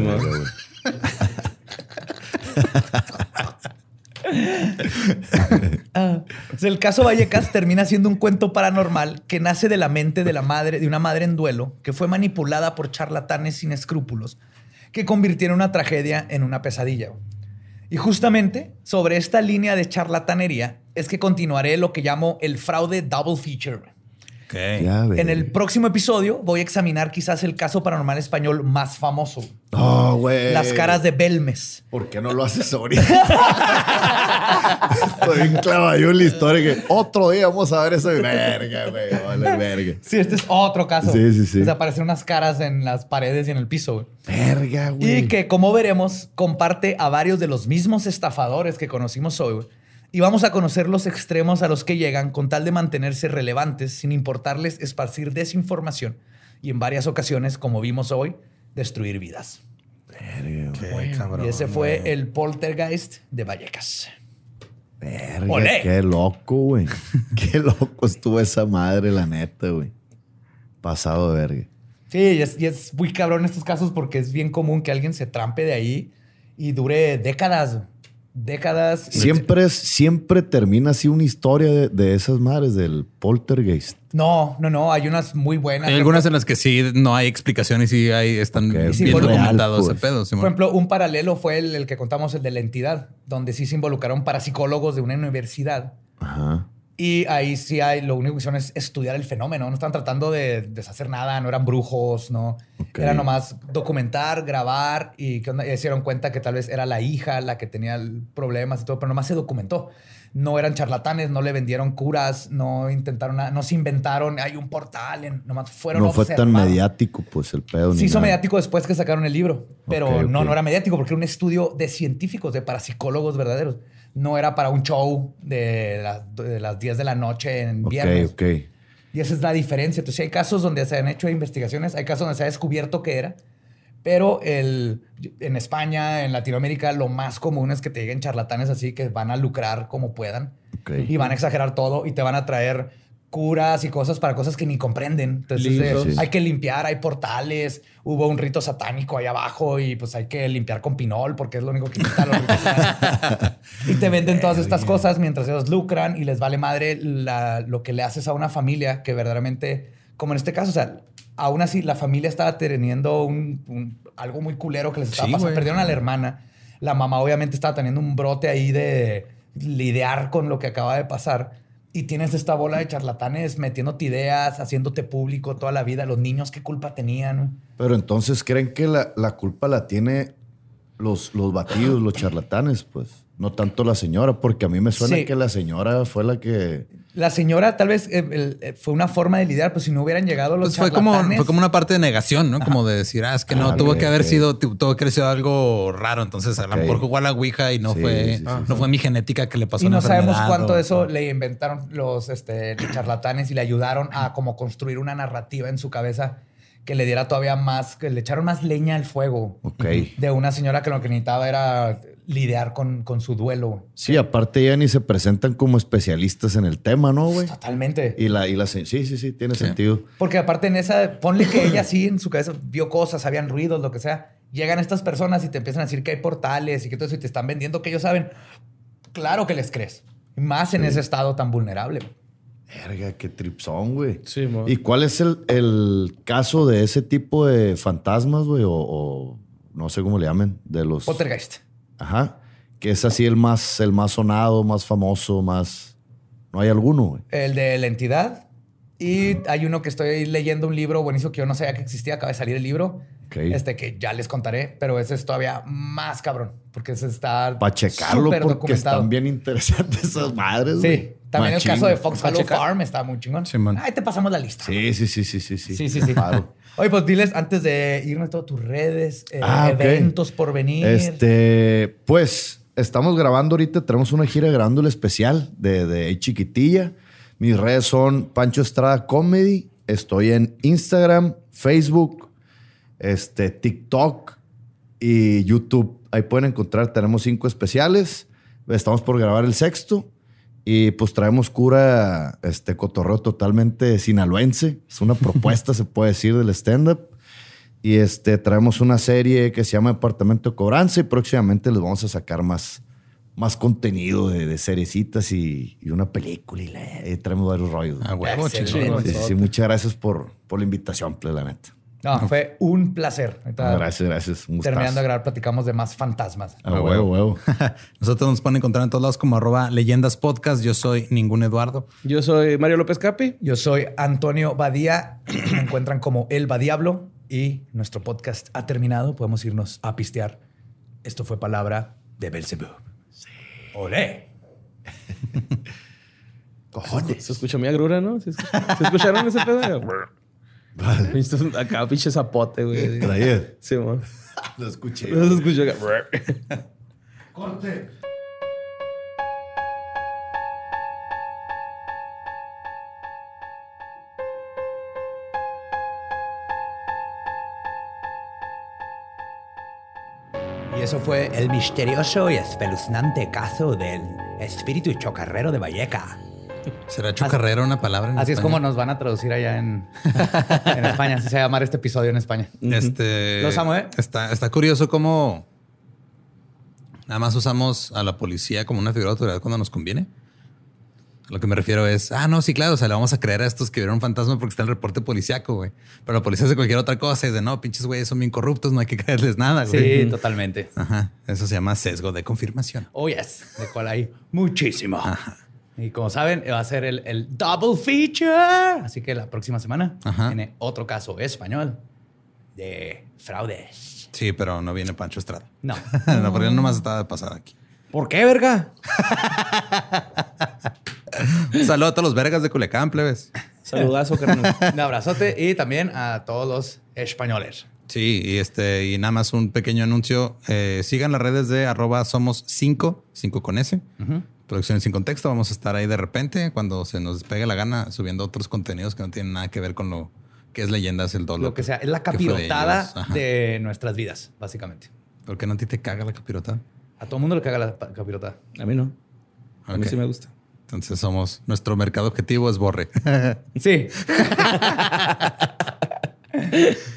Speaker 2: Ah, el caso Vallecas termina siendo un cuento paranormal que nace de la mente de la madre, de una madre en duelo, que fue manipulada por charlatanes sin escrúpulos, que convirtieron una tragedia en una pesadilla. Y justamente sobre esta línea de charlatanería es que continuaré lo que llamo el fraude double feature.
Speaker 1: Ok.
Speaker 4: Ya,
Speaker 2: En el próximo episodio voy a examinar quizás el caso paranormal español más famoso,
Speaker 4: No, güey.
Speaker 2: las caras de Belmes.
Speaker 4: ¿Por qué no lo haces ahorita? Estoy bien clavado en la historia que otro día vamos a ver eso. Verga, güey. Vale, verga.
Speaker 2: Sí, este es otro caso.
Speaker 4: Sí, sí, sí.
Speaker 2: O sea, aparecen unas caras en las paredes y en el piso. güey.
Speaker 4: Verga, güey.
Speaker 2: Y que, como veremos, comparte a varios de los mismos estafadores que conocimos hoy. güey. Y vamos a conocer los extremos a los que llegan con tal de mantenerse relevantes sin importarles esparcir desinformación y en varias ocasiones, como vimos hoy, destruir vidas.
Speaker 4: Verga, güey.
Speaker 1: Qué cabrón,
Speaker 2: y ese fue
Speaker 1: güey.
Speaker 2: el poltergeist de Vallecas.
Speaker 4: Verga,
Speaker 2: Olé.
Speaker 4: qué loco, güey. Qué loco estuvo esa madre, la neta, güey. Pasado de verga.
Speaker 2: Sí, y es, y es muy cabrón estos casos porque es bien común que alguien se trampe de ahí y dure décadas. Décadas. y-
Speaker 4: Siempre, es- siempre termina así una historia de, de esas madres del poltergeist.
Speaker 2: No, no, no. Hay unas muy buenas.
Speaker 1: Hay algunas en las que sí no hay explicación y sí hay, están
Speaker 4: Ok,
Speaker 1: bien
Speaker 2: sí,
Speaker 1: documentados ese
Speaker 4: pues.
Speaker 1: pedo.
Speaker 2: Por ejemplo, un paralelo fue el, el que contamos, el de la entidad, donde sí se involucraron parapsicólogos de una universidad.
Speaker 4: Ajá.
Speaker 2: Y ahí sí hay, lo único que hicieron es estudiar el fenómeno. No están tratando de deshacer nada, no eran brujos, no. Era nomás documentar, grabar y, y se dieron cuenta que tal vez era la hija la que tenía problemas y todo, pero nomás se documentó. No eran charlatanes, no le vendieron curas, no intentaron nada, no se inventaron, hay un portal, en- nomás fueron
Speaker 4: No fue tan mediático, pues, el pedo.
Speaker 2: Se hizo
Speaker 4: nada.
Speaker 2: mediático después que sacaron el libro, pero no, no era mediático porque era un estudio de científicos, de parapsicólogos verdaderos. No era para un show de las, de las 10 de la noche en
Speaker 4: Ok,
Speaker 2: viernes.
Speaker 4: ok.
Speaker 2: Y esa es la diferencia. Entonces, hay casos donde se han hecho investigaciones, hay casos donde se ha descubierto que era, Pero el, en España, en Latinoamérica, lo más común es que te lleguen charlatanes así que van a lucrar como puedan
Speaker 4: Ok.
Speaker 2: y van a exagerar todo y te van a traer curas y cosas para cosas que ni comprenden. Entonces eh, hay que limpiar, hay portales, hubo un rito satánico ahí abajo y pues hay que limpiar con pinol porque es lo único que quita los. Y te venden todas estas cosas mientras ellos lucran y les vale madre la- lo que le haces a una familia que verdaderamente, como en este caso, o sea, aún así la familia estaba teniendo un, un- algo muy culero que les estaba
Speaker 1: Sí,
Speaker 2: pasando. Perdieron a la hermana. La mamá obviamente estaba teniendo un brote ahí de lidiar con lo que acaba de pasar. Y tienes esta bola de charlatanes metiéndote ideas, haciéndote público toda la vida. Los niños, ¿qué culpa tenían?
Speaker 4: Pero entonces creen que la, la culpa la tiene los, los batidos, los charlatanes, pues. No tanto la señora, porque a mí me suena
Speaker 2: Sí.
Speaker 4: que la señora fue la que.
Speaker 2: La señora tal vez eh, el- eh, fue una forma de lidiar, pues si no hubieran llegado los
Speaker 1: Pues fue como,
Speaker 2: charlatanes-
Speaker 1: fue como una parte de negación, ¿no? Como de decir, ah, es que no,
Speaker 4: Ah,
Speaker 1: tuvo que haber sido, tu- tuvo que haber sido algo raro. Entonces, a lo mejor jugó a la Ouija y no
Speaker 4: Sí,
Speaker 1: fue,
Speaker 4: sí, sí,
Speaker 1: no
Speaker 4: sí.
Speaker 1: fue mi genética que le pasó
Speaker 2: Y
Speaker 1: una
Speaker 2: no sabemos cuánto
Speaker 1: o-
Speaker 2: de eso le inventaron los este, charlatanes y le ayudaron a como construir una narrativa en su cabeza que le diera todavía más, que le echaron más leña al fuego
Speaker 4: Ok.
Speaker 2: de una señora que lo que necesitaba era lidiar con, con su duelo.
Speaker 4: Sí, aparte ya ni se presentan como especialistas en el tema, ¿no, güey?
Speaker 2: Totalmente.
Speaker 4: Y la, y la sí, sí, sí, tiene
Speaker 1: Sí.
Speaker 4: sentido.
Speaker 2: Porque aparte en esa, ponle que ella sí en su cabeza vio cosas, habían ruidos, lo que sea. Llegan estas personas y te empiezan a decir que hay portales y que todo eso y te están vendiendo que ellos saben. Claro que les crees. Más en ese estado tan vulnerable.
Speaker 4: Verga, qué tripsón, güey.
Speaker 3: Sí, mo.
Speaker 4: ¿Y cuál es el, el caso de ese tipo de fantasmas, güey? O, o no sé cómo le llamen, de los...
Speaker 2: Poltergeist.
Speaker 4: Ajá. Que es así el más, el más sonado, más famoso, más... No hay alguno.
Speaker 2: El de la entidad. Y hay uno que estoy leyendo un libro buenísimo que yo no sabía que existía. Acaba de salir el libro. Este que ya les contaré, pero ese es todavía más cabrón. Porque ese está.
Speaker 4: Para checarlo,
Speaker 2: súper
Speaker 4: porque
Speaker 2: documentado.
Speaker 4: están bien interesantes esas madres,
Speaker 2: Sí. También
Speaker 4: Machín,
Speaker 2: el caso de. Fox
Speaker 3: ¿Pa'
Speaker 2: Hollow? Farm está muy chingón.
Speaker 1: Simón.
Speaker 2: Ahí te pasamos la lista.
Speaker 4: Sí, sí, sí, sí, sí, sí.
Speaker 2: Sí, sí, sí. Oye, pues diles antes de irnos todas tus redes, eh,
Speaker 4: Ah,
Speaker 2: eventos por venir.
Speaker 4: Este, pues, estamos grabando ahorita, tenemos una gira grabando el especial de, de Chiquitilla. Mis redes son Pancho Estrada Comedy. Estoy en Instagram, Facebook, este, TikTok y YouTube. Ahí pueden encontrar, tenemos cinco especiales. Estamos por grabar el sexto. Y pues traemos cura, este cotorreo totalmente sinaloense. Es una propuesta, se puede decir, del stand-up. Y este, traemos una serie que se llama Departamento de Cobranza y próximamente les vamos a sacar más, más contenido de, de seriecitas y, y una película y, la- y traemos varios rollos.
Speaker 1: A huevo,
Speaker 4: sí, sí, muchas gracias por, por la invitación, pues, la neta.
Speaker 2: No, fue un placer. Ahorita,
Speaker 4: Gracias, gracias. Un.
Speaker 2: Terminando de grabar, platicamos de más fantasmas.
Speaker 4: A huevo, huevo.
Speaker 1: Nosotros nos pueden encontrar en todos lados como arroba leyendas podcast. Yo soy ningún Eduardo.
Speaker 3: Yo soy Mario López Capi.
Speaker 2: Yo soy Antonio Badía. Me encuentran como El Badiablo y nuestro podcast ha terminado. Podemos irnos a pistear. Esto fue palabra de Belzebub. ¡Olé!
Speaker 4: Cojones.
Speaker 3: Se escucha mi agrura, ¿no? ¿Se, escu- ¿se escucharon ese pedo? Viste Acá, pinche zapote, güey.
Speaker 4: Traía.
Speaker 3: Sí, mo.
Speaker 4: Lo escuché.
Speaker 3: No se escuchó acá.
Speaker 2: Y eso fue el misterioso y espeluznante caso del espíritu chocarrero de Valleca.
Speaker 1: ¿Será chocarrero una palabra? en
Speaker 2: Así es como nos van a traducir allá en, en España. Así se va a llamar este episodio en España.
Speaker 1: Este.
Speaker 2: Los amo, ¿eh?
Speaker 1: Está, está curioso cómo nada más usamos a la policía como una figura de autoridad cuando nos conviene. A lo que me refiero es, ah, no, sí, claro, o sea, le vamos a creer a estos que vieron un fantasma porque está en el reporte policiaco, güey. Pero la policía hace cualquier otra cosa y dice, no, pinches güeyes son bien corruptos, no hay que creerles nada, güey.
Speaker 2: Sí, totalmente.
Speaker 1: Ajá. Eso se llama sesgo de confirmación.
Speaker 2: Oh, yes. De cual hay muchísimo. Y como saben, va a ser el, el double feature. Así que la próxima semana
Speaker 1: Ajá.
Speaker 2: tiene otro caso español de fraudes.
Speaker 1: Sí, pero no viene Pancho Estrada.
Speaker 2: No.
Speaker 1: no, porque él nomás estaba de pasada aquí.
Speaker 3: ¿Por qué, verga?
Speaker 1: Un saludo a todos los vergas de Culiacán, plebes.
Speaker 3: Saludazo, carnal.
Speaker 2: Un abrazote y también a todos los españoles.
Speaker 1: Sí, y este, y nada más un pequeño anuncio. Eh, sigan las redes de arroba somos 5, 5 con S. Producciones sin contexto. Vamos a estar ahí de repente cuando se nos pegue la gana subiendo otros contenidos que no tienen nada que ver con lo ¿Qué es leyenda? Es el dolor.
Speaker 2: Lo que sea. Es la
Speaker 1: que de
Speaker 2: capirotada.
Speaker 1: Ajá.
Speaker 2: de, nuestras vidas, básicamente.
Speaker 1: ¿Por qué no a ti te caga la capirotada?
Speaker 2: A todo mundo le caga la capirotada.
Speaker 3: A mí no. A mí sí me gusta.
Speaker 1: Entonces somos, nuestro mercado objetivo es Borre.
Speaker 2: Sí.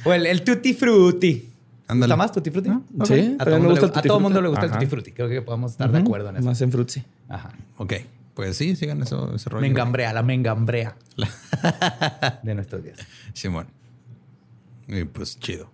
Speaker 2: o el, el Tutti Frutti.
Speaker 1: Ándale.
Speaker 2: ¿Gusta más Tutti Frutti?
Speaker 3: Sí,
Speaker 2: a todo, mundo, le, a todo mundo le gusta
Speaker 3: Ajá.
Speaker 2: el Tutti Frutti. Creo que podemos estar de acuerdo en eso.
Speaker 3: Más en frutzi.
Speaker 2: Ajá.
Speaker 1: ok, pues sí, sigan eso, ese rollo.
Speaker 2: Mengambrea, la mengambrea de nuestros días.
Speaker 1: Simón. Y pues chido.